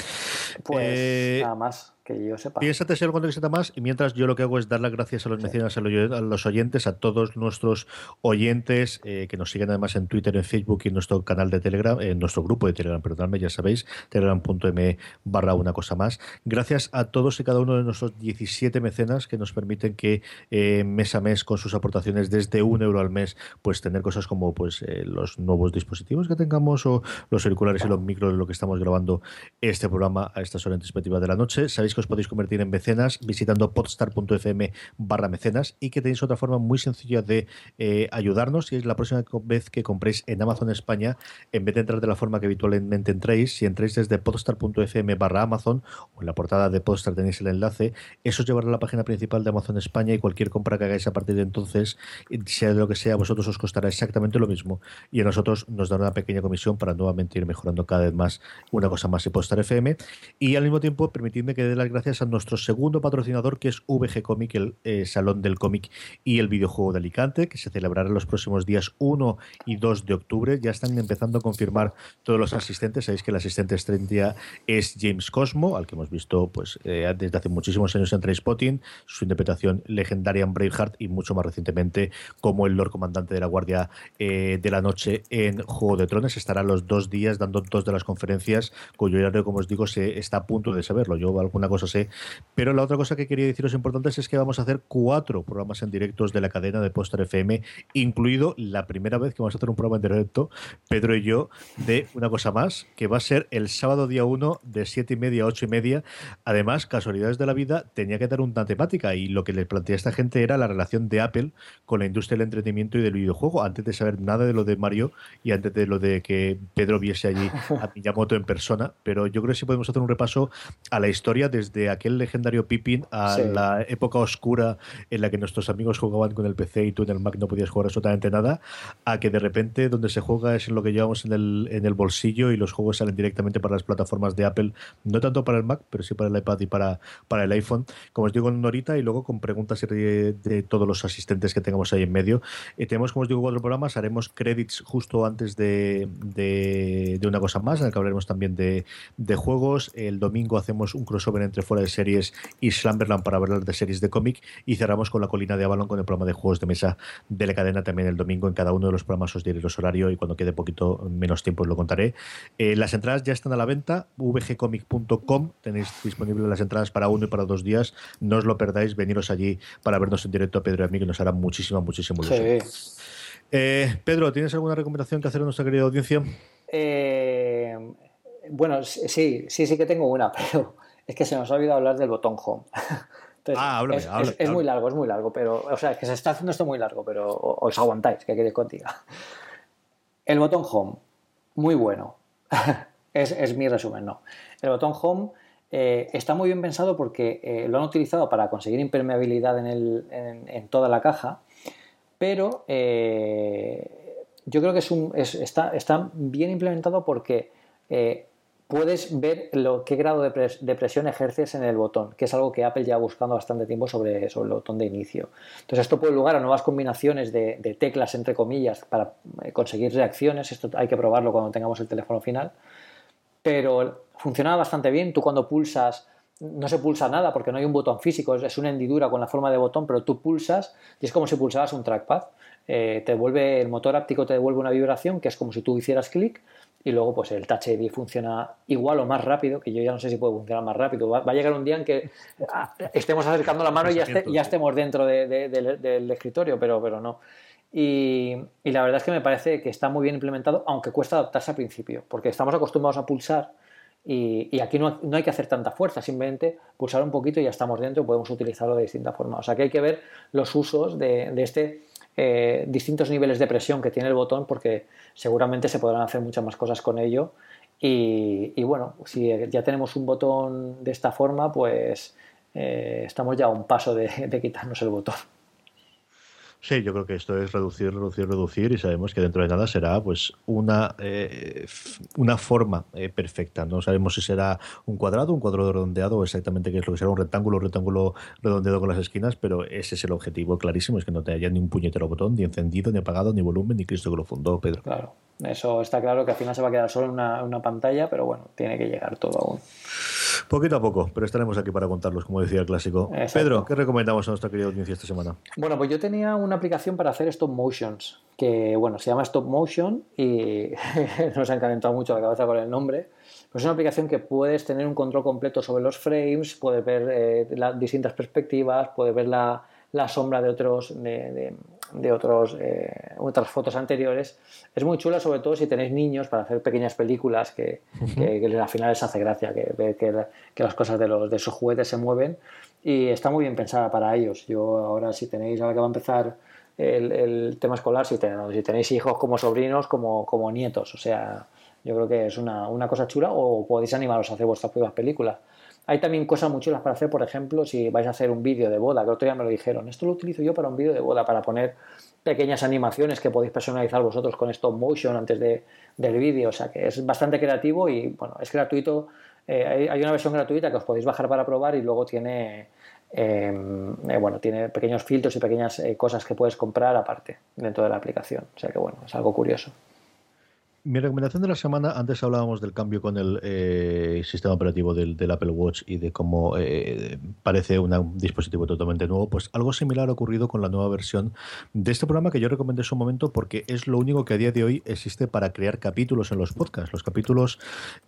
Pues eh, nada más que yo sepa. Piénsate si algo necesita más y mientras yo lo que hago es dar las gracias a los mecenas, a los oyentes, a todos nuestros oyentes eh, que nos siguen además en Twitter, en Facebook y en nuestro canal de Telegram, en nuestro grupo de Telegram, perdóname, ya sabéis, telegram.me barra una cosa más. Gracias a todos y cada uno de nuestros 17 mecenas que nos permiten que eh, mes a mes con sus aportaciones desde un euro al mes, pues tener cosas como pues los nuevos dispositivos que tengamos o los circulares y los micros que estamos grabando este programa a estas horas perspectivas de la noche. Sabéis que os podéis convertir en mecenas visitando podstar.fm barra mecenas y que tenéis otra forma muy sencilla de eh, ayudarnos y es la próxima vez que compréis en Amazon España, en vez de entrar de la forma que habitualmente entréis, si entréis desde podstar.fm barra Amazon o en la portada de Podstar tenéis el enlace, eso os llevará a la página principal de Amazon España y cualquier compra que hagáis a partir de entonces, sea de lo que sea, a vosotros os costará exactamente lo mismo y a nosotros nos dará una pequeña comisión para nuevamente ir mejorando cada vez más una cosa más y Postar FM. Y al mismo tiempo, permitidme que dé las gracias a nuestro segundo patrocinador, que es VG Comic, el eh, Salón del Cómic y el Videojuego de Alicante, que se celebrará los próximos días 1 y 2 de octubre. Ya están empezando a confirmar todos los asistentes. Sabéis que el asistente estrella es James Cosmo, al que hemos visto pues eh, desde hace muchísimos años en Trainspotting, su interpretación legendaria en Braveheart y mucho más recientemente como el Lord Comandante de la Guardia eh, de la Noche en Juego de Tronos. Estará los dos días dando dos de las conferencias cuyo horario, como os digo, se está a punto de saberlo. Yo alguna cosa sé. Pero la otra cosa que quería deciros importante es que vamos a hacer cuatro programas en directos de la cadena de Póster FM, incluido la primera vez que vamos a hacer un programa en directo, Pedro y yo, de una cosa más, que va a ser el sábado día 1 de 7 y media a 8 y media. Además, casualidades de la vida, tenía que dar una temática y lo que le planteé a esta gente era la relación de Apple con la industria del entretenimiento y del videojuego, antes de saber nada de lo de Mario y antes de lo de que Pedro viese allí a Miyamoto en persona. Pero yo creo que sí podemos hacer un repaso a la historia desde aquel legendario Pippin a la época oscura en la que nuestros amigos jugaban con el PC y tú en el Mac no podías jugar absolutamente nada, a que de repente donde se juega es en lo que llevamos en el, en el bolsillo y los juegos salen directamente para las plataformas de Apple, no tanto para el Mac, pero sí para el iPad y para, para el iPhone. Como os digo, en una horita y luego con preguntas de, de todos los asistentes que tengamos ahí en medio. Eh, tenemos, como os digo, cuatro programas, haremos credits justo antes de, de, de una cosa más, en el que hablaremos también de, de juegos. El domingo hacemos un crossover entre fuera de series y Slumberland para hablar de series de cómic y cerramos con la colina de Avalon con el programa de juegos de mesa de la cadena también el domingo en cada uno de los programas os diré los horarios y cuando quede poquito menos tiempo os lo contaré. Eh, las entradas ya están a la venta, vgcomic.com, tenéis disponibles las entradas para uno y para dos días, no os lo perdáis, veniros allí para vernos en directo a Pedro y a mí que nos hará muchísimo, muchísimo ilusión. Eh, Pedro, ¿tienes alguna recomendación que hacer a nuestra querida audiencia? Eh, bueno, sí, sí, sí que tengo una, pero es que se nos ha olvidado hablar del botón home. ah, háblame, es, háblame, es, muy largo, es muy largo, pero, o sea, es que se está haciendo esto muy largo, pero os aguantáis, que quede contigo. El botón home, muy bueno. es, es, mi resumen, no. El botón home eh, está muy bien pensado porque eh, lo han utilizado para conseguir impermeabilidad en, el, en, en toda la caja, pero eh, yo creo que es un, es, está, está, bien implementado porque eh, puedes ver lo, qué grado de, pres, de, presión ejerces en el botón, que es algo que Apple lleva buscando bastante tiempo sobre, sobre el botón de inicio. Entonces esto puede lugar a nuevas combinaciones de, de, teclas, entre comillas, para eh, conseguir reacciones. Esto hay que probarlo cuando tengamos el teléfono final. Pero funciona bastante bien. Tú cuando pulsas, no se pulsa nada porque no hay un botón físico, es una hendidura con la forma de botón, pero tú pulsas y es como si pulsaras un trackpad. Eh, te devuelve, el motor áptico te devuelve una vibración que es como si tú hicieras clic y luego pues el Touch ID funciona igual o más rápido, que yo ya no sé si puede funcionar más rápido. Va, va a llegar un día en que ah, estemos acercando la mano y ya, esté, ya estemos dentro de, de, de, del escritorio, pero, pero no. Y, y, la verdad es que me parece que está muy bien implementado, aunque cuesta adaptarse al principio, porque estamos acostumbrados a pulsar y, y aquí no, no, hay que hacer tanta fuerza, simplemente pulsar un poquito y ya estamos dentro y podemos utilizarlo de distintas formas. O sea que hay que ver los usos de este eh, distintos niveles de presión que tiene el botón porque seguramente se podrán hacer muchas más cosas con ello y, bueno, si ya tenemos un botón de esta forma pues eh, estamos ya a un paso de, de quitarnos el botón. Sí, yo creo que esto es reducir, reducir, reducir y sabemos que dentro de nada será pues una, eh, una forma eh, perfecta. No sabemos si será un cuadrado, un cuadrado redondeado o exactamente qué es lo que será un rectángulo, un rectángulo redondeado con las esquinas, pero ese es el objetivo clarísimo, es que no te haya ni un puñetero botón, ni encendido, ni apagado, ni volumen, ni Cristo que lo fundó, Pedro. Claro, eso está claro que al final se va a quedar solo en una, una pantalla, pero bueno, tiene que llegar todo aún. Poquito a poco, pero estaremos aquí para contarlos, como decía el clásico. Exacto. Pedro, ¿qué recomendamos a nuestra querida audiencia esta semana? Bueno, pues yo tenía una aplicación para hacer stop motions, que bueno, se llama Stop Motion y nos ha encantado mucho la cabeza con el nombre. Pues es una aplicación que puedes tener un control completo sobre los frames, puedes ver eh, las distintas perspectivas, puedes ver la, la sombra de otros, de, de, de otros, eh, otras fotos anteriores. Es muy chula, sobre todo si tenéis niños para hacer pequeñas películas que, que, que al final les hace gracia, que que, que, las cosas de, los, de sus juguetes se mueven y está muy bien pensada para ellos. Yo ahora si tenéis, ahora que va a empezar el, tema escolar, si, ten, si, tenéis hijos como sobrinos, como, como nietos, o sea, yo creo que es una, una cosa chula o podéis animaros a hacer vuestras propias películas. Hay también cosas muy chulas para hacer, por ejemplo, si vais a hacer un vídeo de boda, que otro día me lo dijeron, esto lo utilizo yo para un vídeo de boda, para poner pequeñas animaciones que podéis personalizar vosotros con stop motion antes de, del vídeo, o sea que es bastante creativo y bueno, es gratuito, eh, hay, hay, una versión gratuita que os podéis bajar para probar y luego tiene, eh, eh, bueno, tiene pequeños filtros y pequeñas eh, cosas que puedes comprar aparte dentro de la aplicación, o sea que bueno, es algo curioso. Mi recomendación de la semana, antes hablábamos del cambio con el eh, sistema operativo del, Apple Watch y de cómo eh, parece un dispositivo totalmente nuevo, pues algo similar ha ocurrido con la nueva versión de este programa que yo recomendé en su momento porque es lo único que a día de hoy existe para crear capítulos en los podcasts. Los capítulos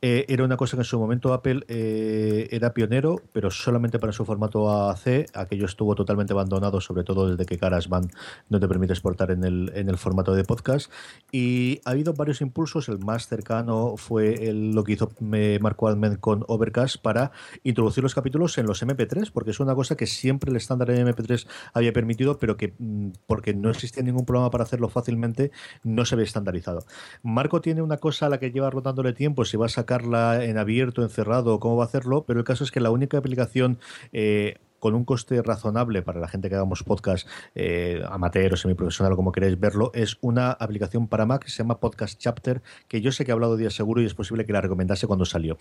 eh, era una cosa que en su momento Apple era pionero, pero solamente para su formato AC. Aquello estuvo totalmente abandonado, sobre todo desde que GarageBand no te permite exportar en el, en el formato de podcast. Y ha habido varios impulsos el más cercano fue el, lo que hizo Marco Almen con Overcast para introducir los capítulos en los MP3, porque es una cosa que siempre el estándar en MP3 había permitido, pero que mm, porque no existía ningún programa para hacerlo fácilmente, no se había estandarizado. Marco tiene una cosa a la que lleva rotándole tiempo, si va a sacarla en abierto, encerrado, cómo va a hacerlo, pero el caso es que la única aplicación eh, con un coste razonable para la gente que hagamos podcast eh, amateur o semiprofesional o como queréis verlo, es una aplicación para Mac que se llama Podcast Chapter, que yo sé que he hablado día seguro y es posible que la recomendase cuando salió.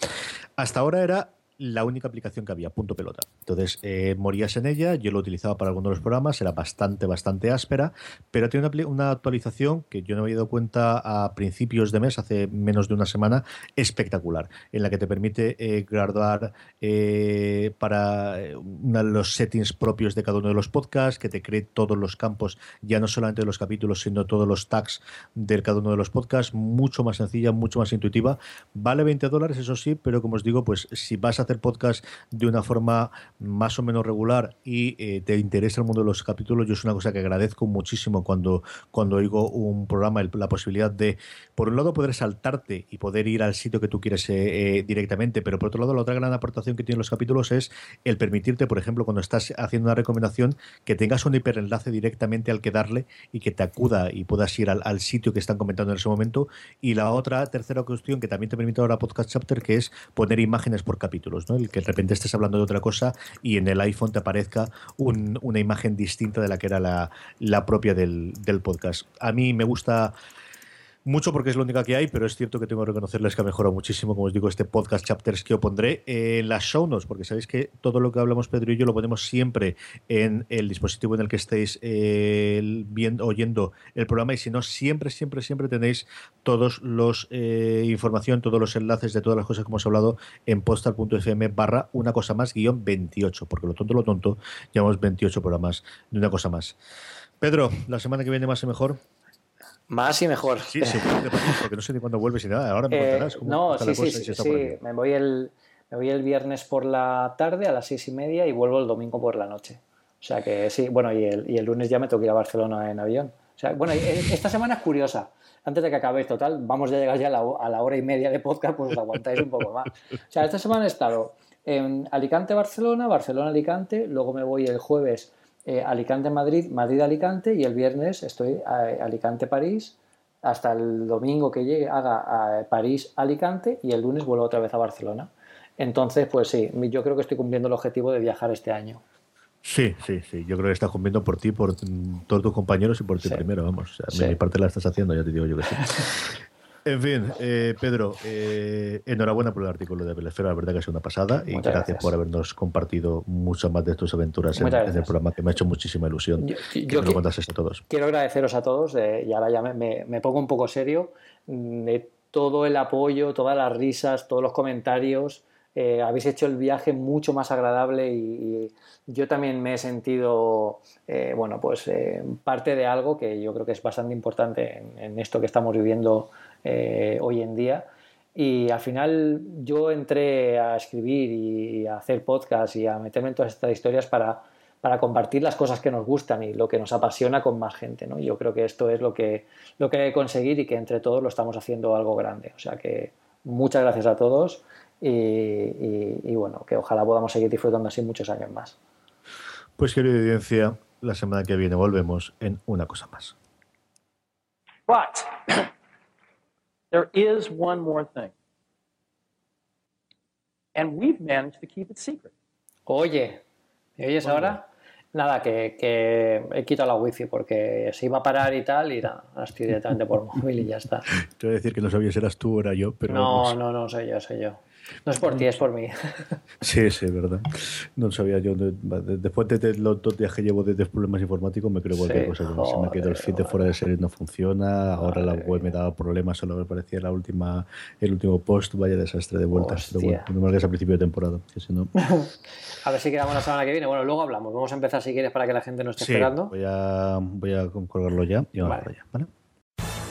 Hasta ahora era la única aplicación que había, punto pelota. Entonces, eh, morías en ella, yo lo utilizaba para algunos de los programas, era bastante, bastante áspera, pero tiene una, actualización que yo no había dado cuenta a principios de mes, hace menos de una semana, espectacular, en la que te permite eh, guardar eh, para los settings propios de cada uno de los podcasts, que te cree todos los campos, ya no solamente los capítulos, sino todos los tags de cada uno de los podcasts, mucho más sencilla, mucho más intuitiva. Vale 20 dólares, eso sí, pero como os digo, pues si vas a hacer podcast de una forma más o menos regular y eh, te interesa el mundo de los capítulos, yo es una cosa que agradezco muchísimo cuando, cuando oigo un programa, la posibilidad de, por un lado, poder saltarte y poder ir al sitio que tú quieres eh, eh, directamente, pero por otro lado, la otra gran aportación que tienen los capítulos es el permitirte, por ejemplo, cuando estás haciendo una recomendación, que tengas un hiperenlace directamente al que darle y que te acuda y puedas ir al, al sitio que están comentando en ese momento. Y la otra, tercera cuestión que también te permite ahora Podcast Chapter, que es poner imágenes por capítulo. El que de repente estés hablando de otra cosa y en el iPhone te aparezca una imagen distinta de la que era la, la propia del, del podcast. A mí me gusta mucho porque es la única que hay, pero es cierto que tengo que reconocerles que ha mejorado muchísimo, como os digo, este podcast chapters que os pondré en las show notes, porque sabéis que todo lo que hablamos Pedro y yo lo ponemos siempre en el dispositivo en el que estéis eh, viendo, oyendo el programa y si no, siempre, siempre, siempre tenéis todos los eh, información, todos los enlaces de todas las cosas que hemos hablado en postal.fm barra una cosa más guion 28, porque lo tonto, lo tonto, llevamos 28 programas de una cosa más. Pedro, la semana que viene más y mejor. Más y mejor. Sí, sí, porque no sé ni cuándo vuelves y nada. Ahora me eh, contarás cómo No, sí, sí, sí. sí. Me, voy el, me voy el viernes por la tarde a las seis y media y vuelvo el domingo por la noche. O sea que sí, bueno, y el, y el lunes ya me tengo que ir a Barcelona en avión. O sea, bueno, esta semana es curiosa. Antes de que acabéis, total, vamos a llegar ya a la, a la hora y media de podcast, pues os aguantáis un poco más. O sea, esta semana he estado en Alicante-Barcelona, Barcelona-Alicante, luego me voy el jueves eh, Alicante-Madrid, Madrid-Alicante y el viernes estoy eh, Alicante-París hasta el domingo que llegue haga a París-Alicante y el lunes vuelvo otra vez a Barcelona. Entonces, pues sí, yo creo que estoy cumpliendo el objetivo de viajar este año. Sí, sí, sí. Yo creo que estás cumpliendo por ti, por todos tus compañeros y por ti primero, vamos. mi parte la estás haciendo, ya te digo yo que sí. En fin, eh, Pedro, eh, enhorabuena por el artículo de Belesfera, la verdad que es una pasada y gracias, por habernos compartido muchas más de tus aventuras en, el programa, que me ha hecho muchísima ilusión que lo contases a todos. Quiero agradeceros a todos, eh, y ahora ya me, pongo un poco serio, mm, de todo el apoyo, todas las risas, todos los comentarios. habéis hecho el viaje mucho más agradable y, yo también me he sentido, bueno, pues parte de algo que yo creo que es bastante importante en esto que estamos viviendo eh, hoy en día. Y al final yo entré a escribir y a hacer podcast y a meterme en todas estas historias para, para compartir las cosas que nos gustan y lo que nos apasiona con más gente. ¿no? Yo creo que esto es lo que, lo que hay que conseguir y que entre todos lo estamos haciendo algo grande. O sea que muchas gracias a todos y, y, bueno, que ojalá podamos seguir disfrutando así muchos años más. Pues querida audiencia, la semana que viene volvemos en una cosa más. There is one more thing. And we've managed to keep it secret. Oye, ¿me oyes ahora? Nada, que, que, he quitado la wifi porque se iba a parar y tal, y nada, estoy directamente por móvil y ya está. Te voy a decir que no sabía si eras tú o era yo, pero. No, no, no, soy yo, soy yo. No es por ti, es por mí. Sí, sí, verdad. No sabía yo. Después de los dos días que llevo de problemas informáticos, me creo cualquier cosa. se me quedó el feed de fuera de serie, no funciona. Ahora la web me daba problemas, solo me parecía la última, el último post. Vaya desastre de vueltas. Pero bueno, no me a principio de temporada. a ver si quedamos la semana que viene. Bueno, luego hablamos. Vamos a empezar si quieres para que la gente no esté esperando. Voy a, voy a colgarlo ya y vamos vale. allá. ¿vale?